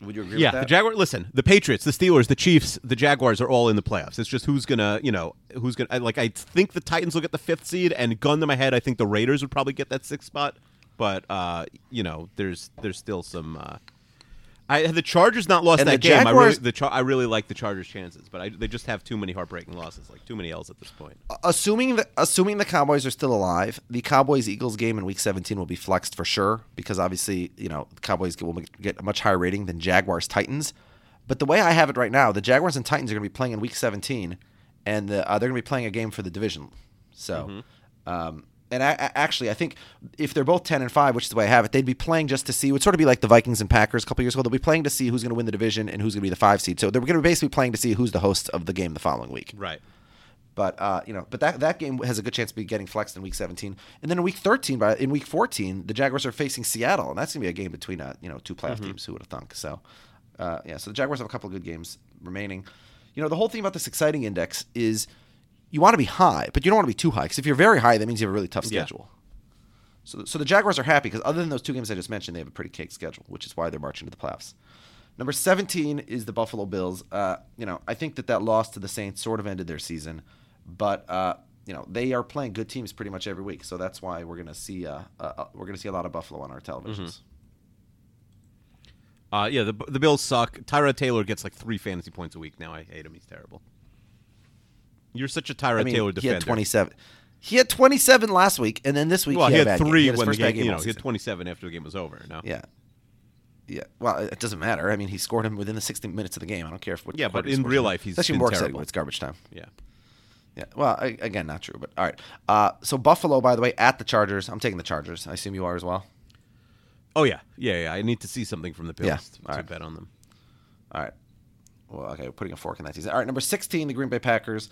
Would you agree Yeah, with that? the Jaguar. Listen, the Patriots, the Steelers, the Chiefs, the Jaguars are all in the playoffs. It's just who's gonna, you know, who's gonna. Like I think the Titans will get the fifth seed, and gun to my head, I think the Raiders would probably get that sixth spot. But uh, you know, there's there's still some. Uh, I had the Chargers not lost And that the game. I really the Char- I really like the Chargers' chances, but I, they just have too many heartbreaking losses, like too many L's at this point. assuming that assuming the Cowboys are still alive, the Cowboys Eagles game in Week 17 will be flexed for sure because obviously you know the Cowboys will get a much higher rating than Jaguars Titans. But the way I have it right now, the Jaguars and Titans are going to be playing in Week 17, and the, uh, they're going to be playing a game for the division. So, um, and I, I- actually, I think if they're both 10 and 5, which is the way I have it, they'd be playing just to see. It would sort of be like the Vikings and Packers a couple years ago. They'll be playing to see who's going to win the division and who's going to be the five seed. So they're going to be basically playing to see who's the host of the game the following week. Right. But uh, you know, but that that game has a good chance to be getting flexed in week 17, and then in week 13, by in week 14, the Jaguars are facing Seattle, and that's gonna be a game between uh, you know two playoff teams. Who would have thunk? So, uh, yeah, so the Jaguars have a couple of good games remaining. You know, the whole thing about this exciting index is you want to be high, but you don't want to be too high because if you're very high, that means you have a really tough Yeah. schedule. So, so the Jaguars are happy because other than those two games I just mentioned, they have a pretty cake schedule, which is why they're marching to the playoffs. Number 17 is the Buffalo Bills. Uh, you know, I think that that loss to the Saints sort of ended their season, but uh, you know they are playing good teams pretty much every week, so that's why we're gonna see uh, uh, we're gonna see a lot of Buffalo on our televisions. Uh, yeah, the the Bills suck. Tyrod Taylor gets like three fantasy points a week now. I hate him. He's terrible. You're such a Tyrod I mean, Taylor he defender. had 27. He had 27 last week, and then this week Well, he he had, had a three He had when the bad game. You know, he had 27 after the game was over. No. Yeah. Yeah. Well, it doesn't matter. I mean, he scored him within the 60 minutes of the game. I don't care if what. Yeah, but in real him. life, he's been Bork terrible. when it's garbage time. Yeah. Yeah. Well, I, again, not true, but all right. Uh, so Buffalo, by the way, at the Chargers. I'm taking the Chargers. I assume you are as well. Oh yeah, yeah, yeah. I need to see something from the Bills Yeah, to, to right. bet on them. All right. Well, okay, we're putting a fork in that season. All right, number 16, the Green Bay Packers.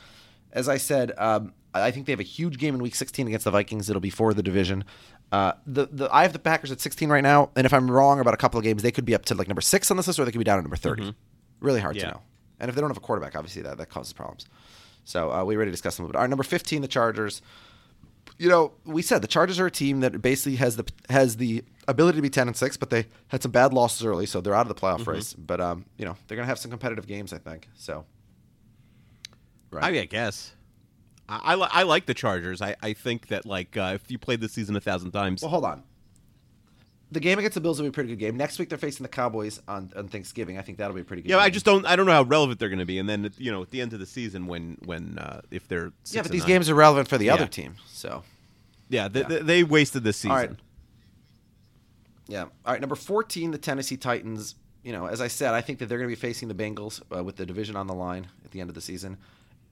As I said, um, I think they have a huge game in Week 16 against the Vikings. It'll be for the division. Uh, the the I have the Packers at 16 right now, and if I'm wrong about a couple of games, they could be up to like number six on this list, or they could be down at number 30. Really hard to know. And if they don't have a quarterback, obviously that that causes problems. So uh, we already discussed them a little bit. All right, number 15, the Chargers. You know, we said the Chargers are a team that basically has the has the ability to be 10 and six, but they had some bad losses early, so they're out of the playoff race. But um, you know, they're gonna have some competitive games, I think. So. I mean, I guess. I, I, li- I like the Chargers. I, I think that like uh, if you played this season a thousand times, Well, hold on. The game against the Bills will be a pretty good game. Next week they're facing the Cowboys on, on Thanksgiving. I think that'll be a pretty good. yeah, I just don't I don't know how relevant they're going to be. And then you know at the end of the season when when uh, if they're yeah, but these nine- games are relevant for the Yeah. other team. So yeah, they, yeah. They, they wasted this season. All right. yeah, all right. Number fourteen, the Tennessee Titans. You know, as I said, I think that they're going to be facing the Bengals uh, with the division on the line at the end of the season.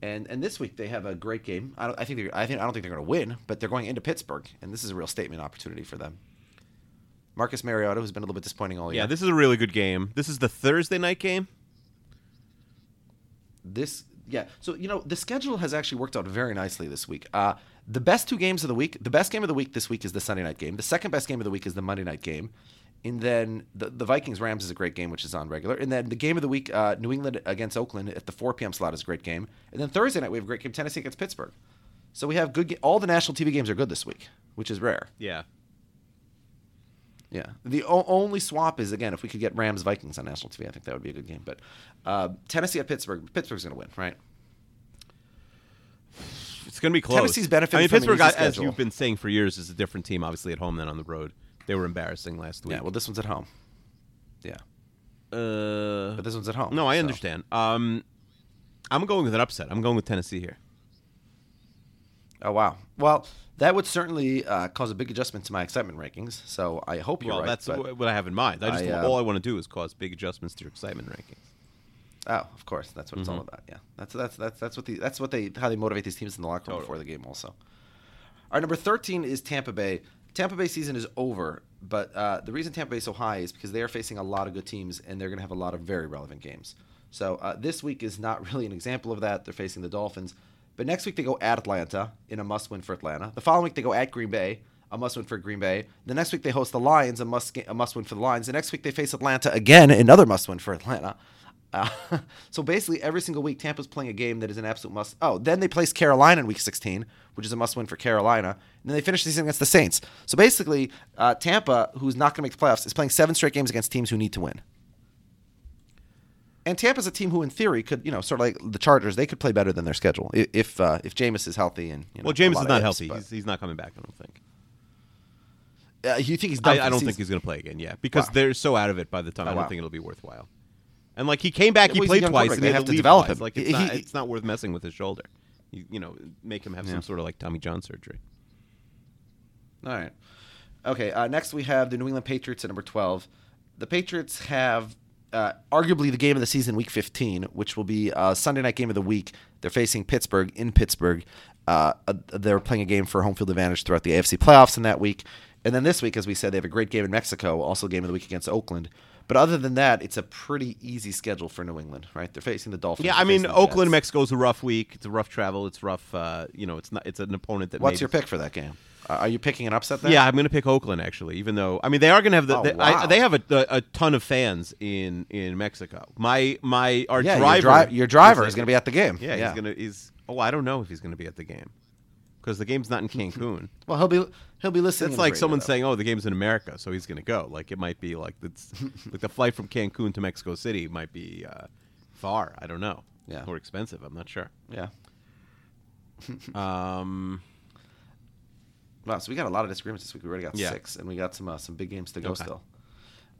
And and this week they have a great game. I, don't, I think they're, I think I don't think they're going to win, but they're going into Pittsburgh, and this is a real statement opportunity for them. Marcus Mariota, who's been a little bit disappointing all year. Yeah, this is a really good game. This is the Thursday night game. this yeah so you know the schedule has actually worked out very nicely this week uh the best two games of the week the best game of the week this week is the sunday night game the second best game of the week is the monday night game and then the, the vikings rams is a great game which is on regular and then the game of the week uh, new england against oakland at the 4 p.m slot is a great game and then thursday night we have a great game tennessee against pittsburgh so we have good ga- all the national tv games are good this week which is rare Yeah. yeah. The o- only swap is again if we could get Rams Vikings on national TV, I think that would be a good game. But uh, Tennessee at Pittsburgh, Pittsburgh's going to win, right? It's going to be close. Tennessee's benefiting I mean, Pittsburgh, easy as you've been saying for years, is a different team. Obviously, at home than on the road. They were embarrassing last week. Yeah. Well, this one's at home. Yeah, uh, but this one's at home. no, I so- understand. Um, I'm going with an upset. I'm going with Tennessee here. Oh wow. Well, that would certainly uh, cause a big adjustment to my excitement rankings. So I hope you're well, right. that's what I have in mind. I just I, uh, all I want to do is cause big adjustments to your excitement rankings. Oh, of course, that's what it's all about. Yeah, that's that's that's that's what the that's what they how they motivate these teams in the locker room before the game. Also, all right, number thirteen is Tampa Bay. Tampa Bay season is over, but uh, the reason Tampa Bay is so high is because they are facing a lot of good teams and they're going to have a lot of very relevant games. So uh, this week is not really an example of that. They're facing the Dolphins, but next week they go at Atlanta in a must-win for Atlanta. The following week they go at Green Bay, a must-win for Green Bay. The next week they host the Lions, a must a must-win for the Lions. The next week they face Atlanta again, another must-win for Atlanta. Uh, so basically, every single week, Tampa's playing a game that is an absolute must. Oh, then they place Carolina in Week 16, which is a must-win for Carolina, and then they finish the season against the Saints. So basically, uh, Tampa, who's not going to make the playoffs, is playing seven straight games against teams who need to win. And Tampa's a team who, in theory, could you know sort of like the Chargers, they could play better than their schedule if uh, if Jameis is healthy and you know, Well, a Jameis is not healthy. He's, he's not coming back. I don't think. Uh, you think he's done? I, I don't think he's going to play again. Yeah, because Wow. they're so out of it by the time. Oh, I don't wow. think it'll be worthwhile. And like he came back, Yeah, he well, he's a played twice, and They he have to to develop twice. him. Like it's He- not, he- it's not worth messing with his shoulder. You, you know, make him have Yeah. some sort of like Tommy John surgery. All right. Okay. Uh, next, we have the New England Patriots at number 12. The Patriots have uh, arguably the game of the season, Week 15, which will be a Sunday night game of the week. They're facing Pittsburgh in Pittsburgh. Uh, uh, they're playing a game for home field advantage throughout the AFC playoffs in that week. And then this week, as we said, they have a great game in Mexico, also game of the week against Oakland. But other than that, it's a pretty easy schedule for New England, right? They're facing the Dolphins. Yeah, I mean, Oakland, Jets. Mexico is a rough week. It's a rough travel. It's rough. Uh, you know, it's not. It's an opponent that. What's your pick for that game? Uh, are you picking an upset there? Yeah, I'm going to pick Oakland actually. Even though I mean they are going to have the, Oh, the- wow. I, they have a, a, a ton of fans in in Mexico. My my our Yeah, driver your, dri- your driver is is going to be at the game. Yeah, he's gonna. He's. Oh, I don't know if he's gonna be at the game because the game's not in Cancun. Well, he'll be he'll be listening. It's like someone saying, "Oh, the game's in America, so he's gonna go." Like it might be like it's like the flight from Cancun to Mexico City might be uh, far. I don't know. Yeah. or expensive. I'm not sure. Yeah. Um, Wow, so we got a lot of disagreements this week. We already got Yeah. six, and we got some uh, some big games to go Okay. still.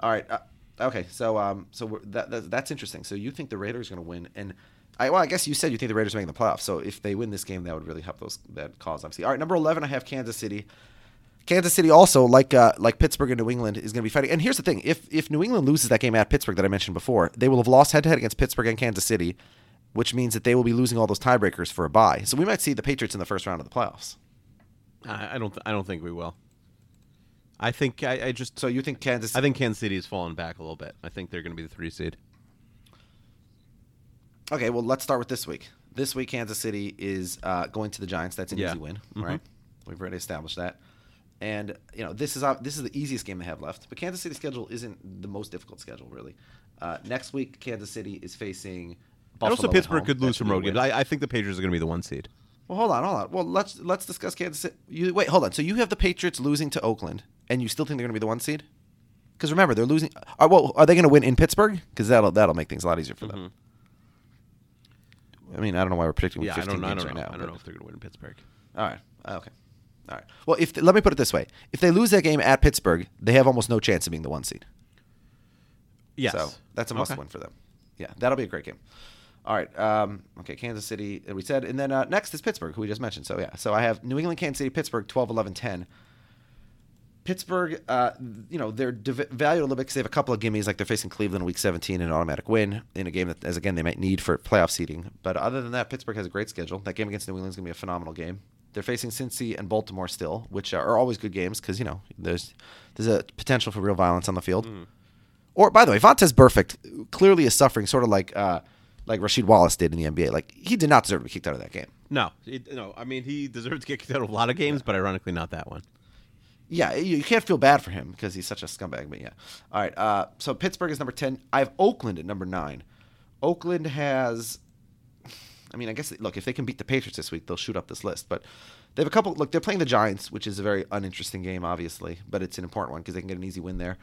All right. Uh, okay. So um, so we're, that, that that's interesting. So you think the Raiders are going to win, and I well, I guess you said you think the Raiders are making the playoffs. So if they win this game, that would really help those that cause obviously. All right, number eleven, I have Kansas City. Kansas City also, like uh, like Pittsburgh and New England, is going to be fighting. And here's the thing: if if New England loses that game at Pittsburgh that I mentioned before, they will have lost head to head against Pittsburgh and Kansas City, which means that they will be losing all those tiebreakers for a bye. So we might see the Patriots in the first round of the playoffs. I, I don't. I don't think we will. I think I, I just. So you think Kansas? I think Kansas City has fallen back a little bit. I think they're going to be the three seed. Okay, well, let's start with this week. This week, Kansas City is uh, going to the Giants. That's an Yeah. easy win, Mhm. right? We've already established that. And you know this is uh, this is the easiest game they have left. But Kansas City's schedule isn't the most difficult schedule, really. Uh, next week, Kansas City is facing. And also, Pittsburgh could lose some road games. I, I think the Patriots are going to be the one seed. Well, hold on, hold on. Well, let's let's discuss Kansas City. You, wait, hold on. So you have the Patriots losing to Oakland, and you still think they're going to be the one seed? Because remember, they're losing. Are, well, are they going to win in Pittsburgh? Because that'll that'll make things a lot easier for them. I mean, I don't know why we're predicting Mm-hmm. Yeah, I 15 don't, I don't right know. now. I don't know if they're going to win in Pittsburgh. All right. Okay. All right. Well, if let me put it this way: if they lose that game at Pittsburgh, they have almost no chance of being the one seed. Yes. So that's a must Okay. win for them. Yeah, that'll be a great game. All right. Um, okay, Kansas City, uh, we said. And then uh, next is Pittsburgh, who we just mentioned. So, yeah. So I have New England, Kansas City, Pittsburgh, 12, 11, 10. Pittsburgh, uh, you know, they're div- valued a little bit because they have a couple of gimmies, like they're facing Cleveland in week 17 in an automatic win in a game that, as again, they might need for playoff seeding. But other than that, Pittsburgh has a great schedule. That game against New England is going to be a phenomenal game. They're facing Cincy and Baltimore still, which are always good games because, you know, there's there's a potential for real violence on the field. Or, by the way, Vontaze Burfict clearly is suffering sort of like uh, like Rasheed Wallace did in the NBA. Like, he did not deserve to be kicked out of that game. No, it, no. I mean, he deserves to get kicked out of a lot of games, but ironically, not that one. Yeah, you, you can't feel bad for him because he's such a scumbag. But yeah, all right. Uh, so Pittsburgh is number ten. I have Oakland at number nine. Oakland has, I mean, I guess look if they can beat the Patriots this week, they'll shoot up this list. But they have a couple. Look, they're playing the Giants, which is a very uninteresting game, obviously, but it's an important one because they can get an easy win there.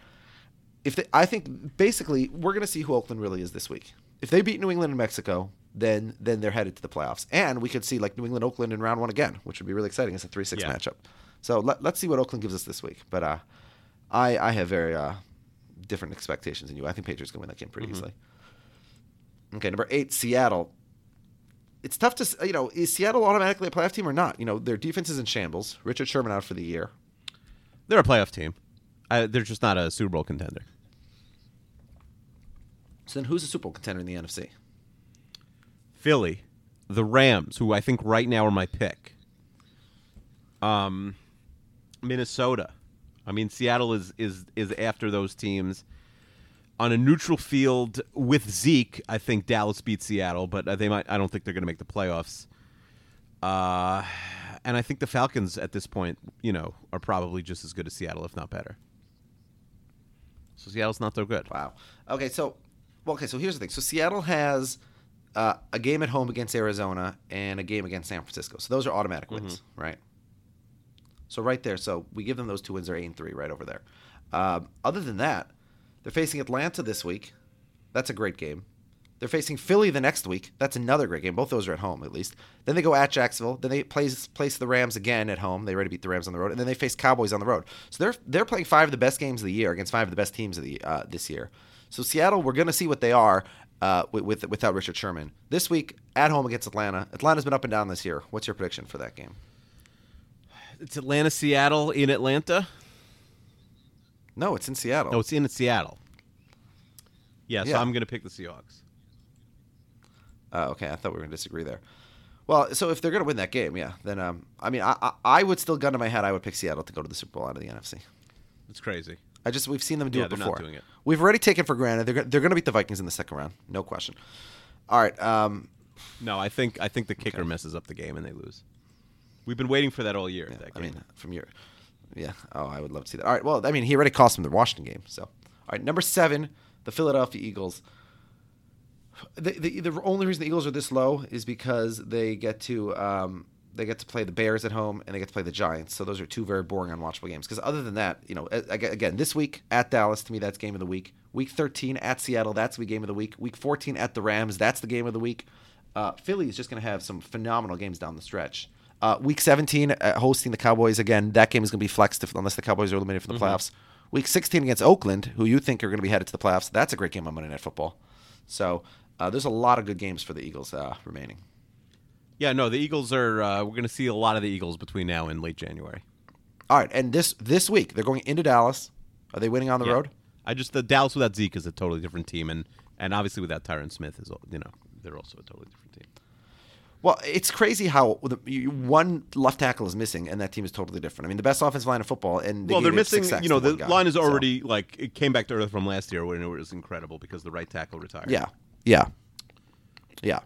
If they, I think basically we're going to see who Oakland really is this week. If they beat New England and Mexico, then then they're headed to the playoffs, and we could see like New England Oakland in round one again, which would be really exciting. It's a three six Yeah. matchup. So let, let's see what Oakland gives us this week. But uh, I I have very uh, different expectations than you. I think Patriots can win that game pretty easily. Okay, number eight, Seattle. It's tough to you know is Seattle automatically a playoff team or not? You know their defense is in shambles. Richard Sherman out for the year. They're a playoff team. I, they're just not a Super Bowl contender. So then who's a Super Bowl contender in the NFC? Philly, the Rams, who I think right now are my pick. Um, Minnesota. I mean, Seattle is is is after those teams. On a neutral field with Zeke, I think Dallas beats Seattle, but they might. I don't think they're going to make the playoffs. Uh, and I think the Falcons at this point, you know, are probably just as good as Seattle, if not better. So Seattle's not so good. Wow. Okay, so well, okay, so here's the thing. So Seattle has uh, a game at home against Arizona and a game against San Francisco. So those are automatic wins, right? So right there, so we give them those two wins. They're eight and three, right over there. Um, other than that, they're facing Atlanta this week. That's a great game. They're facing Philly the next week. That's another great game. Both those are at home, at least. Then they go at Jacksonville. Then they place place the Rams again at home. They already beat the Rams on the road, and then they face Cowboys on the road. So they're they're playing five of the best games of the year against five of the best teams of the uh, this year. So Seattle, we're going to see what they are uh, with, with without Richard Sherman this week at home against Atlanta. Atlanta's been up and down this year. What's your prediction for that game? It's Atlanta, Seattle in Atlanta. No, it's in Seattle. No, it's in Seattle. Yeah, so Yeah. I'm going to pick the Seahawks. Uh, okay, I thought we were going to disagree there. Well, so if they're going to win that game, yeah, then um, I mean, I, I I would still gun to my head. I would pick Seattle to go to the Super Bowl out of the NFC. It's crazy. I just we've seen them do Yeah, it before. doing it. We've already taken for granted they're they're going to beat the Vikings in the second round, no question. All right, um, No, I think I think the kicker messes up the game and they lose. We've been waiting for that all year. yeah, that I mean, from your, yeah. Oh, I would love to see that. All right, well, I mean, he already cost them the Washington game. So, all right, number seven, the Philadelphia Eagles. The, the, the only reason the Eagles are this low is because they get to um, they get to play the Bears at home and they get to play the Giants. So those are two very boring, unwatchable games. Because other than that, you know, again, this week at Dallas, to me, that's game of the week. Week 13 at Seattle, that's the game of the week. Week 14 at the Rams, that's the game of the week. Uh, Philly is just going to have some phenomenal games down the stretch. Uh, week 17, uh, hosting the Cowboys again. That game is going to be flexed if, unless the Cowboys are eliminated from the playoffs. Week 16 against Oakland, who you think are going to be headed to the playoffs. That's a great game on Monday Night Football. So uh, there's a lot of good games for the Eagles uh, remaining. yeah, no, the Eagles are. Uh, we're going to see a lot of the Eagles between now and late January. All right, and this this week they're going into Dallas. Are they winning on the Yeah. road? I just the Dallas without Zeke is a totally different team, and and obviously without Tyron Smith is you know they're also a totally different team. Well, it's crazy how the, one left tackle is missing, and that team is totally different. I mean, the best offensive line of football, and they well, they're missing. You know, the guy, line is so- already like it came back to earth from last year when it was incredible because the right tackle retired. Yeah, yeah, yeah.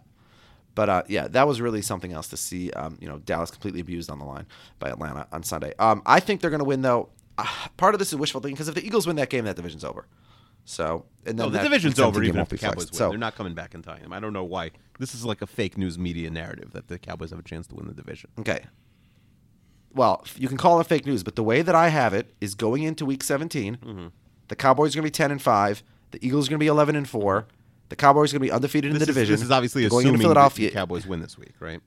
But uh, yeah, that was really something else to see. Um, you know, Dallas completely abused on the line by Atlanta on Sunday. Um, I think they're going to win though. Uh, part of this is wishful thinking because if the Eagles win that game, that division's over. So and then No, the that division's over even if the Cowboys flexed. win. So They're not coming back and tying them. I don't know why. This is like a fake news media narrative that the Cowboys have a chance to win the division. Okay. Well, you can call it fake news, but the way that I have it is going into week 17, Mm-hmm. the Cowboys are going to be 10 and 5, the Eagles are going to be 11 and 4, the Cowboys are going to be undefeated in the is, division. this is obviously going assuming into Philadelphia. the Cowboys win this week, right?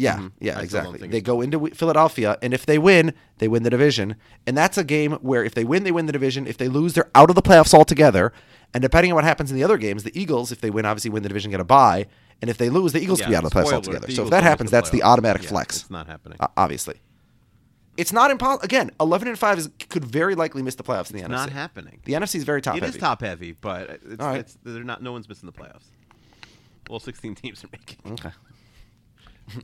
Yeah, Mhm. yeah, I exactly. They go into Philadelphia, and if they win, they win the division. And that's a game where if they win, they win the division. If they lose, they're out of the playoffs altogether. And depending on what happens in the other games, the Eagles, if they win, obviously win the division, get a bye. And if they lose, the Eagles Yeah, be out of the playoffs altogether. the So if that happens, that's the automatic Yeah, flex. It's not happening. uh, obviously. It's not impossible. Again, 11 and 5 is, could very likely miss the playoffs in the NFC. It's NFC. not happening. The NFC is very top It heavy. is top heavy, but it's, All right. it's they're not. No one's missing the playoffs. Well, 16 teams are making. Okay.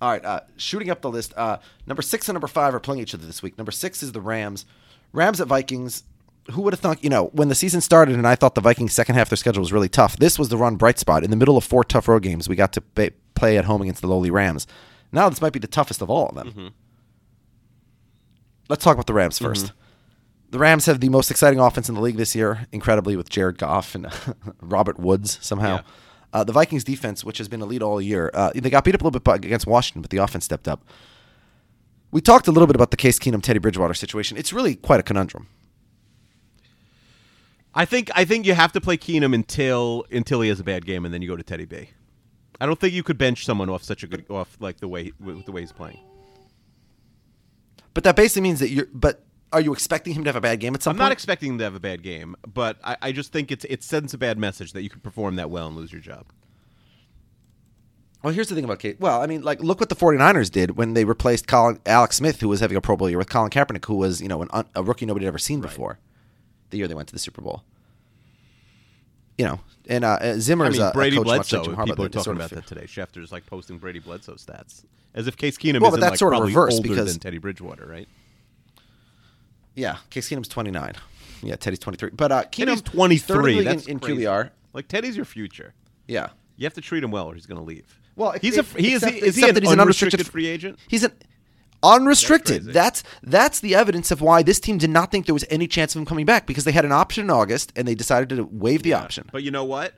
All right, uh, shooting up the list. Uh, number six and number five are playing each other this week. Number six is the Rams. Rams at Vikings. Who would have thought, you know, when the season started and I thought the Vikings' second half of their schedule was really tough, this was the run bright spot. In the middle of four tough road games, we got to ba- play at home against the lowly Rams. Now this might be the toughest of all of them. Let's talk about the Rams 1st The Rams have the most exciting offense in the league this year, incredibly, with Jared Goff and Robert Woods somehow. Yeah. Uh, the Vikings defense, which has been elite all year, uh, they got beat up a little bit against Washington, but the offense stepped up. We talked a little bit about the Case Keenum Teddy Bridgewater situation. It's really quite a conundrum. I think I think you have to play Keenum until until he has a bad game, and then you go to Teddy B. I don't think you could bench someone off such a good off like the way with the way he's playing. But that basically means that you're. But are you expecting him to have a bad game at some I'm point? not expecting him to have a bad game, but I, I just think it's it sends a bad message that you can perform that well and lose your job. Well, here's the thing about Kate. Well, I mean, like, look what the 49ers did when they replaced Colin, Alex Smith, who was having a Pro Bowl year, with Colin Kaepernick, who was, you know, an, a rookie nobody had ever seen before. The year they went to the Super Bowl. You know, and uh, uh, Zimmer I is mean, a, Brady a coach much Bledsoe. like Jim Harbaugh. people are talking about that today. Schefter's like posting Brady Bledsoe stats as if Case Keenum Well, isn't like sort of probably older because- than Teddy Bridgewater, right? Yeah, Case Keenum's 29. Yeah, Teddy's 23. But uh, Teddy's 23. third in the That's in, in crazy. QBR. Like Teddy's your future. Yeah. You have to treat him well, or he's going to leave. Well, he's ex- a he is he, is he an that he's an unrestricted, free agent? He's an unrestricted. crazy. That's that's the evidence of why this team did not think there was any chance of him coming back because they had an option in August and they decided to waive the option. But you know what?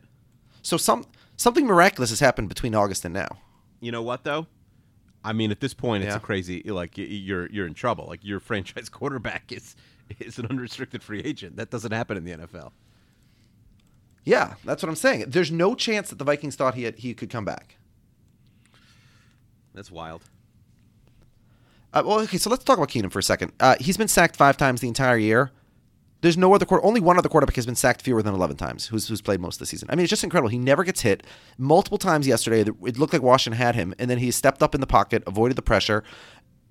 So some something miraculous has happened between August and now. You know what though? I mean, at this point, it's Yeah. a crazy. Like you're you're in trouble. Like your franchise quarterback is is an unrestricted free agent. That doesn't happen in the NFL. Yeah, that's what I'm saying. There's no chance that the Vikings thought he had, he could come back. That's wild. Uh, well, okay, so let's talk about Keenum for a second. Uh, he's been sacked five times the entire year. There's no other quarter. Only one other quarterback has been sacked fewer than 11 times. Who's who's played most of the season? I mean, it's just incredible. He never gets hit. Multiple times yesterday, it looked like Washington had him, and then he stepped up in the pocket, avoided the pressure.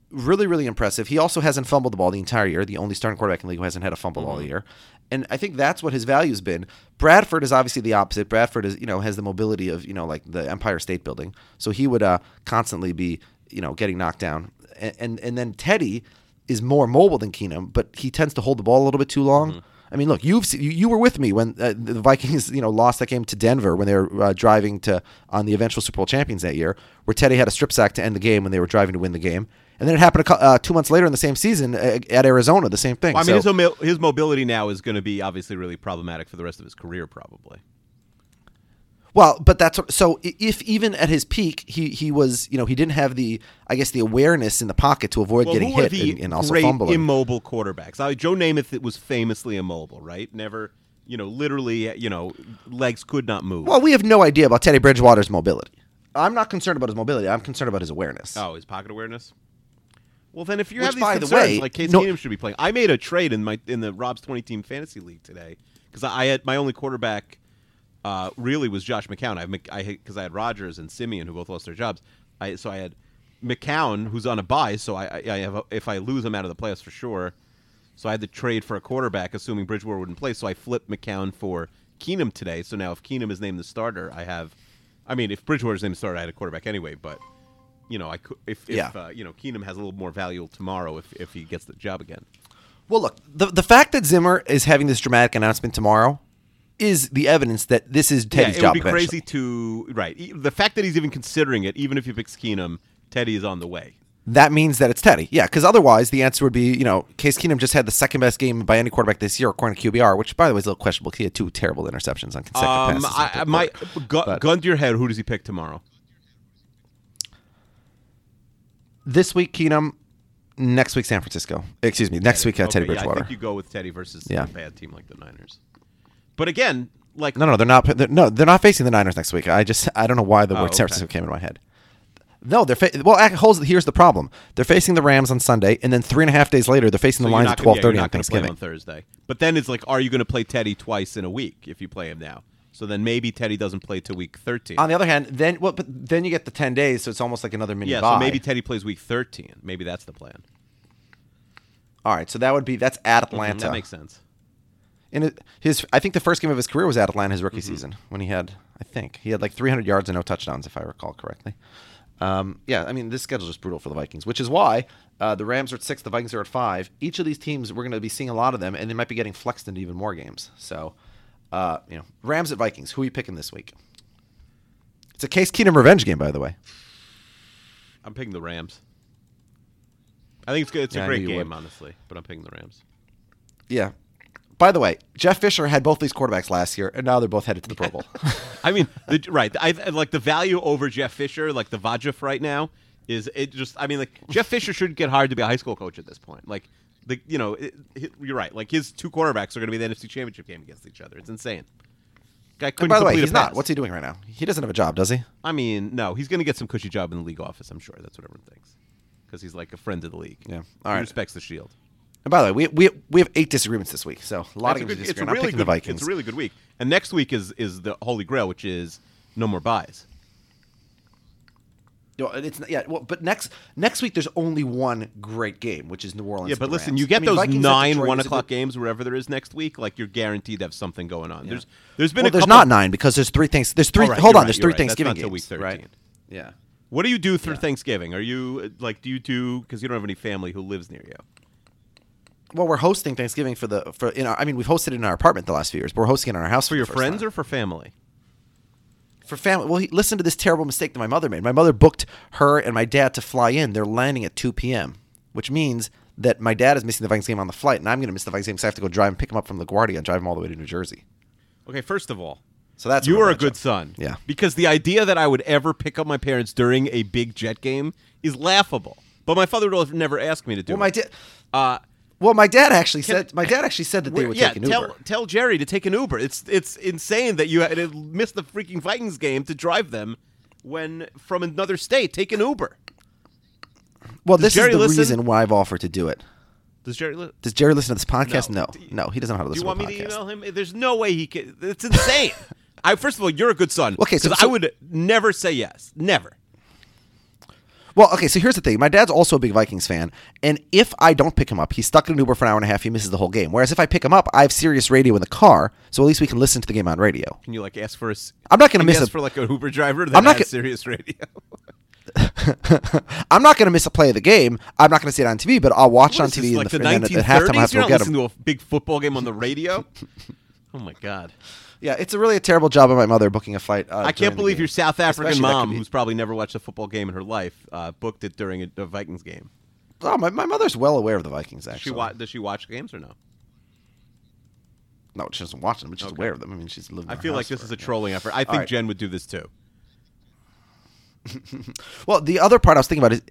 Really, really impressive. He also hasn't fumbled the ball the entire year. The only starting quarterback in the league who hasn't had a fumble all year, and I think that's what his value's been. Bradford is obviously the opposite. Bradford is you know has the mobility of you know like the Empire State Building, so he would uh, constantly be you know getting knocked down. And, and and then Teddy is more mobile than Keenum, but he tends to hold the ball a little bit too long. I mean, look, you've se- you, you were with me when uh, the Vikings, you know, lost that game to Denver when they were uh, driving to on the eventual Super Bowl champions that year, where Teddy had a strip sack to end the game when they were driving to win the game, and then it happened a, uh, two months later in the same season uh, at Arizona, the same thing. Well, I mean, So- his, his mobility now is going to be obviously really problematic for the rest of his career, probably. Well, but that's so. If even at his peak, he he was you know he didn't have the I guess the awareness in the pocket to avoid Well, getting hit the and, and also great fumbling. immobile quarterbacks? Uh, Joe Namath was famously immobile, right? Never, you know, literally, you know, legs could not move. well, we have no idea about Teddy Bridgewater's mobility. I'm not concerned about his mobility. I'm concerned about his awareness. Oh, his pocket awareness. Well, then if you Which, have these by the concerns, way, like Case no- Keenum should be playing. I made a trade in my in the Rob's twenty team fantasy league today because I had my only quarterback uh, really was Josh McCown. I Mc- I because I had Rodgers and Siemian who both lost their jobs. I so I had McCown who's on a bye. so I I I have a, if I lose him out of the playoffs for sure. So I had to trade for a quarterback, assuming Bridgewater wouldn't play. So I flipped McCown for Keenum today. So now if Keenum is named the starter, I have. I mean, if Bridgewater's named the starter, I had a quarterback anyway. But you know, I could if, if Yeah. uh, you know Keenum has a little more value tomorrow if if he gets the job again. Well, look, the the fact that Zimmer is having this dramatic announcement tomorrow is the evidence that this is Teddy's yeah, it job. would be eventually. crazy to right. The fact that he's even considering it, even if he picks Keenum, Teddy is on the way. That means that it's Teddy. Yeah, because otherwise the answer would be, you know, Case Keenum just had the second best game by any quarterback this year, according to QBR, which by the way is a little questionable. He had two terrible interceptions on consecutive Um, passes. I, my gu- But- gun to your head, who does he pick tomorrow? this week Keenum, next week San Francisco. Excuse me, next week uh, Teddy Okay, yeah, Bridgewater. I think you go with Teddy versus Yeah. a bad team like the Niners. But again, like No, no, they're not. They're, no, they're not facing the Niners next week. I just I don't know why the Oh, word San. Francisco came in my head. No, they're fa- well. here's the problem: they're facing the Rams on Sunday, and then three and a half days later, they're facing so the Lions at gonna- yeah, on not play him Thanksgiving. on Thursday. But then it's like, are you going to play Teddy twice in a week if you play him now? So then maybe Teddy doesn't play till week 13. On the other hand, then well, but then you get the ten days, so it's almost like another mini yeah, bye. so maybe Teddy plays week 13. Maybe that's the plan. All right, so that would be that's at mm-hmm, Atlanta. That makes sense. In his, I think the first game of his career was at Atlanta his rookie Mm-hmm. season when he had, I think he had like 300 yards and no touchdowns, if I recall correctly. Um, yeah, I mean this schedule is just brutal for the Vikings, which is why uh, the Rams are at six, the Vikings are at five. Each of these teams, we're going to be seeing a lot of them, and they might be getting flexed into even more games. So, uh, you know, Rams at Vikings. Who are you picking this week? It's a Case Keenum revenge game, by the way. I'm picking the Rams. I think it's good. It's Yeah, a great game, would. honestly, but I'm picking the Rams. Yeah. By the way, Jeff Fisher had both these quarterbacks last year, and now they're both headed to the Pro Bowl. I mean, the, right? I like the value over Jeff Fisher, like the Vajif right now is it just? I mean, like Jeff Fisher should get hired to be a high school coach at this point. Like the you know, it, it- you're right. Like his two quarterbacks are going to be the NFC Championship game against each other. It's insane. Guy couldn't by the way, he's not. What's he doing right now? He doesn't have a job, does he? I mean, no, he's going to get some cushy job in the league office. I'm sure that's what everyone thinks because he's like a friend of the league. Yeah. All he right. respects the Shield. And by the way, we, we, we have eight disagreements this week, so a lot That's of good- it's a. I'm really picking good. the Vikings. It's a really good week, and next week is is the Holy Grail, which is no more byes. No, it's yeah. Well, but next next week there's only one great game, which is New Orleans. Yeah, but listen, you get I mean, those Vikings nine one o'clock good- games wherever there is next week. Like you're guaranteed to have something going on. There's there's been Well, a there's couple- not nine because there's three things. There's three. Right, hold on, right, there's three right. That's Thanksgiving not games, week right? 13. Yeah. What do you do through Thanksgiving? Are you like do you do because you don't have any family who lives near you? Well, we're hosting Thanksgiving for the for in our. I mean, we've hosted it in our apartment the last few years, but we're hosting it in our house For your friends time. or for family? for family. Well, he, listen to this terrible mistake that my mother made. My mother booked her and my dad to fly in. They're landing at 2 p.m., which means that my dad is missing the Vikings game on the flight, and I'm going to miss the Vikings game because I have to go drive and pick him up from LaGuardia and drive him all the way to New Jersey. Okay, first of all, So that's you are a good check. son. Yeah. Because the idea that I would ever pick up my parents during a big Jet game is laughable. But my father would never ask me to do Well, it. my dad. uh, Well, my dad actually said. My dad actually said that they We're- would yeah, take an tell Uber. tell Jerry to take an Uber. It's it's insane that you had to miss the freaking Vikings game to drive them when from another state. Take an Uber. Well, Does this Jerry is the listen? reason why I've offered to do it. Does Jerry? Li- Does Jerry listen to this podcast? No. No, no, he doesn't know how to do listen you want to me to email him? There's no way he can. It's insane. I first of all, you're a good son. Okay, so- so- I would never say yes. Never. Well, okay, so here's the thing. My dad's also a big Vikings fan, and if I don't pick him up, he's stuck in an Uber for an hour and a half. He misses the whole game. Whereas if I pick him up, I have Sirius radio in the car, so at least we can listen to the game on radio. Can you like ask for a? I'm not gonna miss ask a- for like an Uber driver that I'm not has Sirius radio. I'm not going to miss a play of the game. I'm not going to see it on TV, but I'll watch What on is this, TV. like in the the, and then at halftime, I have to You're not get listening him. to a big football game on the radio. oh my god. Yeah, it's a really a terrible job of my mother booking a flight. Uh, I can't believe your South African Especially mom, be- who's probably never watched a football game in her life, uh, booked it during a, a Vikings game. Oh, my, my mother's well aware of the Vikings. She Actually, wa- does she watch games or no? no, she doesn't watch them, but she's Okay. aware of them. I mean, she's living. I feel like this is a trolling effort. I think right. Jen would do this too. Well, the other part I was thinking about is,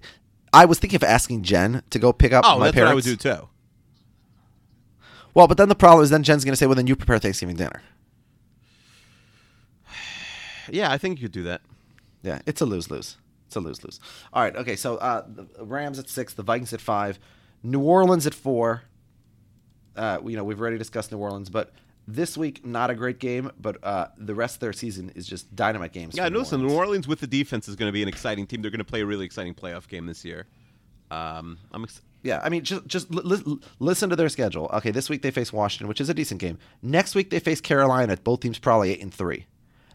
I was thinking of asking Jen to go pick up Oh, my that's parents. what I would do too. Well, but then the problem is then Jen's going to say, "Well, then you prepare Thanksgiving dinner." Yeah, I think you could do that. Yeah, it's a lose lose. It's a lose lose. All right, okay. So uh, the Rams at six, the Vikings at five, New Orleans at four. Uh, you know, we've already discussed New Orleans, but this week not a great game. But uh, the rest of their season is just dynamite games. Yeah, no, listen, New Orleans. Orleans with the defense is going to be an exciting team. They're going to play a really exciting playoff game this year. Um, I'm ex- Yeah, I mean, just just li- li- listen to their schedule. Okay, this week they face Washington, which is a decent game. Next week they face Carolina. Both teams probably eight and three.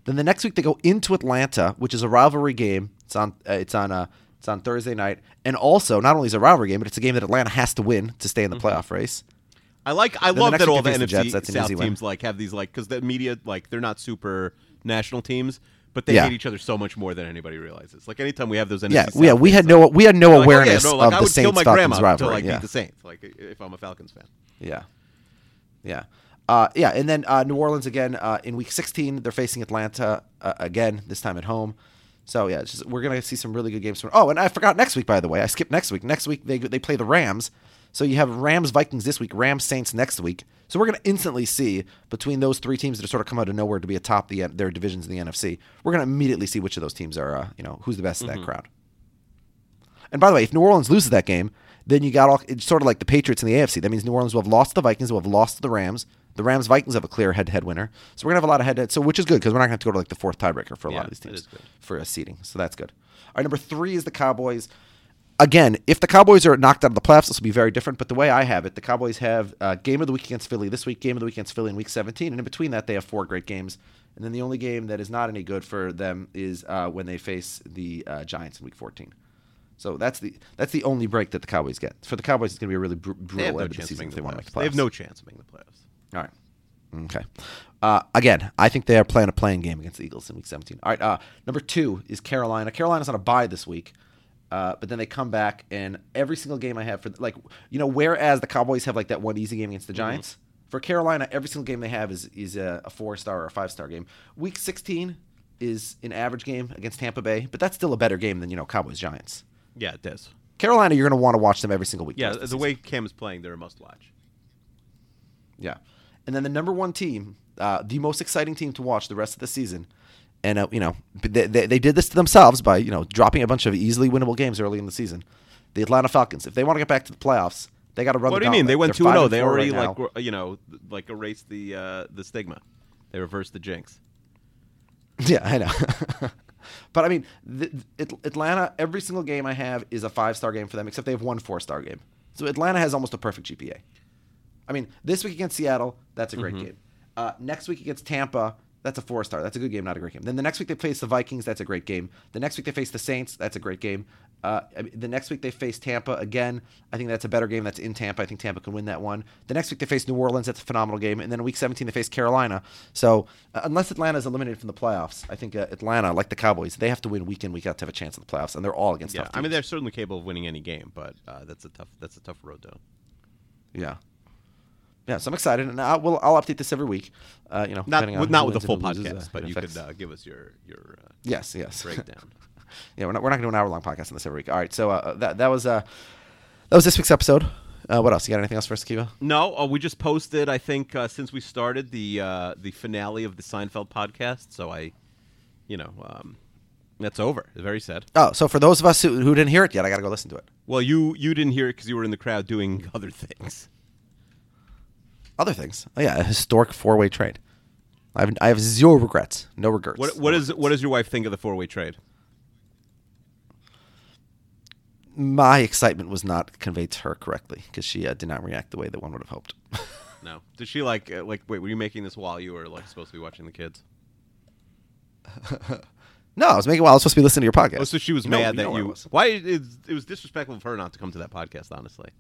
Then the next week they go into Atlanta, which is a rivalry game. It's on uh, it's on uh, it's on Thursday night, and also not only is it a rivalry game, but it's a game that Atlanta has to win to stay in the playoff race. I like. I the love that all the the NFC Jets, that's an South easy win. teams like have these like because the media like they're not super national teams, but they Yeah. hate each other so much more than anybody realizes. Like anytime we have those NFC Yeah, South yeah. We had no we had no like, oh, yeah, awareness no, like, of I the Saints Falcons rivalry. to like yeah. beat the Saints. Like if I'm a Falcons fan. Yeah. Yeah. Uh, yeah, and then uh, New Orleans again uh, in Week 16. They're facing Atlanta uh, again, this time at home. So yeah, it's just, we're gonna see some really good games. From, oh, and I forgot next week. By the way, I skipped next week. Next week they they play the Rams. So you have Rams Vikings this week, Rams Saints next week. So we're gonna instantly see between those three teams that have sort of come out of nowhere to be atop the their divisions in the NFC. We're gonna immediately see which of those teams are uh, you know who's the best of that crowd. And by the way, if New Orleans loses that game, then you got all it's sort of like the Patriots in the AFC. That means New Orleans will have lost to the Vikings, will have lost to the Rams. The Rams Vikings have a clear head-to-head winner, so we're gonna have a lot of head-to-head. So which is good because we're not gonna have to go to like the fourth tiebreaker for a Yeah, lot of these teams for a seeding. So that's good. All right, number three is the Cowboys. Again, if the Cowboys are knocked out of the playoffs, this will be very different. But the way I have it, the Cowboys have uh, game of the week against Philly this week, game of the week against Philly in week 17, and in between that, they have four great games. And then the only game that is not any good for them is uh, when they face the uh, Giants in week 14. So that's the that's the only break that the Cowboys get. For the Cowboys, it's going to be a really br- brutal no end of the season if the they want to make the playoffs. They have no chance of making the playoffs. All right. Okay. Uh, again, I think they are playing a playing game against the Eagles in Week 17. All right. Uh, number two is Carolina. Carolina's on a bye this week, uh, but then they come back, and every single game I have for like you know, whereas the Cowboys have like that one easy game against the Giants, for Carolina, every single game they have is is a, a four star or a five star game. Week 16 is an average game against Tampa Bay, but that's still a better game than you know Cowboys Giants. Yeah, it does. Carolina, you're going to want to watch them every single week. Yeah, of the way Cam is playing, they're a must watch. Yeah. And then the number one team, uh, the most exciting team to watch the rest of the season. And, uh, you know, they, they, they did this to themselves by, you know, dropping a bunch of easily winnable games early in the season. The Atlanta Falcons, if they want to get back to the playoffs, they got to run What do you mean? They went two and. They already right like you know like erased the uh, the stigma. They reversed the jinx. Yeah, I know. but I mean, the, it, Atlanta, every single game I have is a five star game for them, except they have one four star game. So Atlanta has almost a perfect GPA. I mean, this week against Seattle, that's a great Mm-hmm. game. Uh, next week against Tampa, that's a four star. That's a good game, not a great game. Then the next week they face the Vikings, that's a great game. The next week they face the Saints, that's a great game. Uh, the next week they face Tampa again. I think that's a better game. That's in Tampa. I think Tampa can win that one. The next week they face New Orleans. That's a phenomenal game. And then in week 17 they face Carolina. So uh, unless Atlanta is eliminated from the playoffs, I think uh, Atlanta, like the Cowboys, they have to win week in week out to have a chance at the playoffs, and they're all against Yeah, tough I mean they're certainly capable of winning any game, but uh, that's a tough that's a tough road though. Yeah. Yeah, so I'm excited, and I will. I'll update this every week. Uh, you know, Not with, not with the full loses, podcast, uh, but you could uh, give us your your uh, Yes, yes. breakdown. yeah, we're not, we're not going to do an hour long podcast on this every week. All right, so uh, that that was uh, that was this week's episode. Uh, what else? You got anything else for us, Kiva? No, uh, we just posted. I think uh, since we started the uh, the finale of the Seinfeld podcast, so I, you know, um, that's over. Very sad. Oh, so for those of us who, who didn't hear it yet, I got to go listen to it. Well, you you didn't hear it because you were in the crowd doing other things. Other things. Oh yeah, a historic four way trade. I have I have zero regrets, no regrets. What what No is what does your wife think of the four way trade? my excitement was not conveyed to her correctly because she uh, did not react the way that one would have hoped. No, did she like uh, like wait? Were you making this while you were like supposed to be watching the kids? no, I was making. while I was supposed to be listening to your podcast. Oh, so she was You mad know that you. was. Why it, it was disrespectful of her not to come to that podcast. Honestly,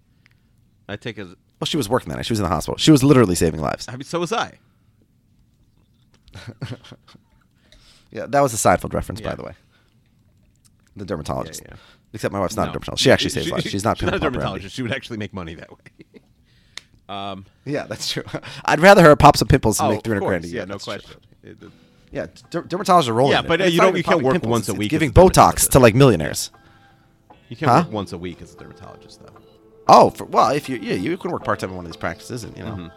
I take as Well, she was working that night. She was in the hospital. She was literally saving lives. I mean, so was I. Yeah, that was a Seinfeld reference, by Yeah. the way. The dermatologist. Yeah. Except my wife's not a No. dermatologist. She actually saves lives. She's not she's not a Pimple dermatologist. She would actually make money that way. Um, Yeah, that's true. I'd rather her pop some pimples and oh, make of 300 grand a course. year. Yeah, no That's true. question. It- it- Yeah, der- dermatologists are rolling. Yeah, in it. but, uh, It's you not don't- even you can't popping work pimples, once a it's- it's week Giving as a Botox dermatologist. to like millionaires. You can't Huh? work once a week as a dermatologist, though. Oh, for, well, if you yeah, you can work part time in one of these practices, and you know, Mm-hmm.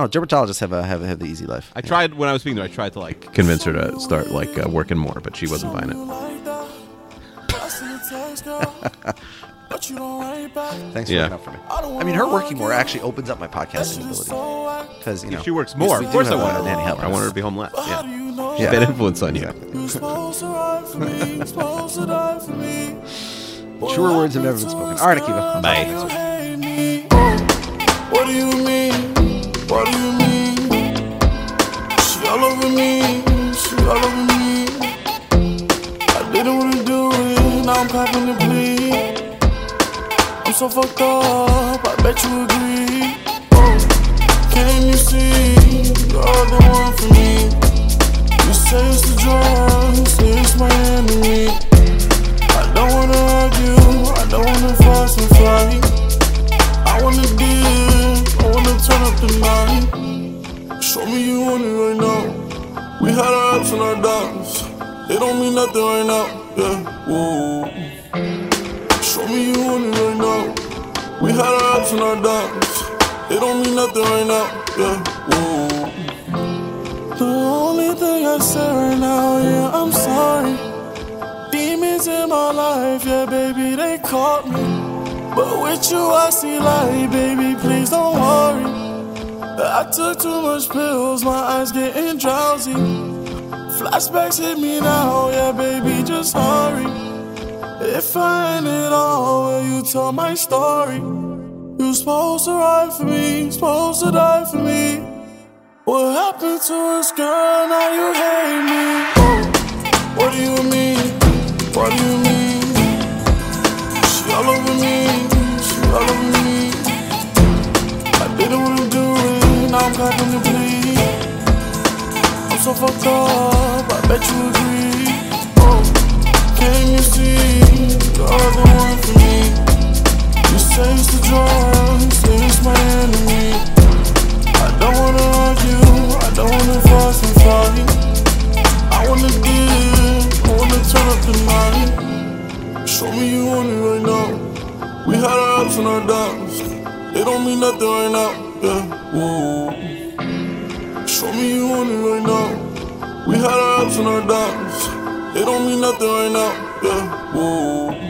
oh, dermatologists have a have, a, have the easy life. I tried when I was speaking to her. I tried to like convince her to start like uh, working more, but she wasn't buying it. Thanks for Yeah. out for me. I mean, her working more actually opens up my podcasting ability because you know If she works more, of course I want her. Nanny helping I want her to be home less. Yeah, Yeah. bad influence on you. Truer words have never been spoken. All right, Akiva. Bye. What do you mean? What do you mean? She all over me, she all over me. I didn't wanna do it, now I'm copping the bleed. I'm so fucked up, I bet you agree. Oh, Can you see you're the one for me? You say it's the drug, say it's my enemy. Wanna fuss and fight. I wanna dip, I wanna turn up the night. Show me you want it right now. We had our ups and our downs. They don't mean nothing right now, yeah. Whoa. Show me you want it right now. We had our ups and our downs. They don't mean nothing right now, yeah. Whoa. The only thing I say right now, yeah, I'm sorry. In my life, yeah, baby, they caught me. But with you, I see light, baby, please don't worry. I took too much pills, my eyes getting drowsy. Flashbacks hit me now, yeah, baby, just hurry. If I end it all, will you tell my story? You supposed to ride for me, supposed to die for me. What happened to us, girl? Now you hate me. Oh, what do you mean? You mean? She all over me, she all over me. I didn't wanna do it, now I'm copping the plea. I'm so fucked up, I bet you agree. Oh, can you see you're the one for me? You say it's the drug, say it's my enemy. I don't wanna argue, I don't wanna fuss and fight. I wanna give, Wanna turn up the night. Show me you want it right now. We had our ups and our downs. They don't mean nothing right now, yeah. Whoa. Show me you want it right now. We had our ups and our downs. They don't mean nothing right now, yeah. Whoa.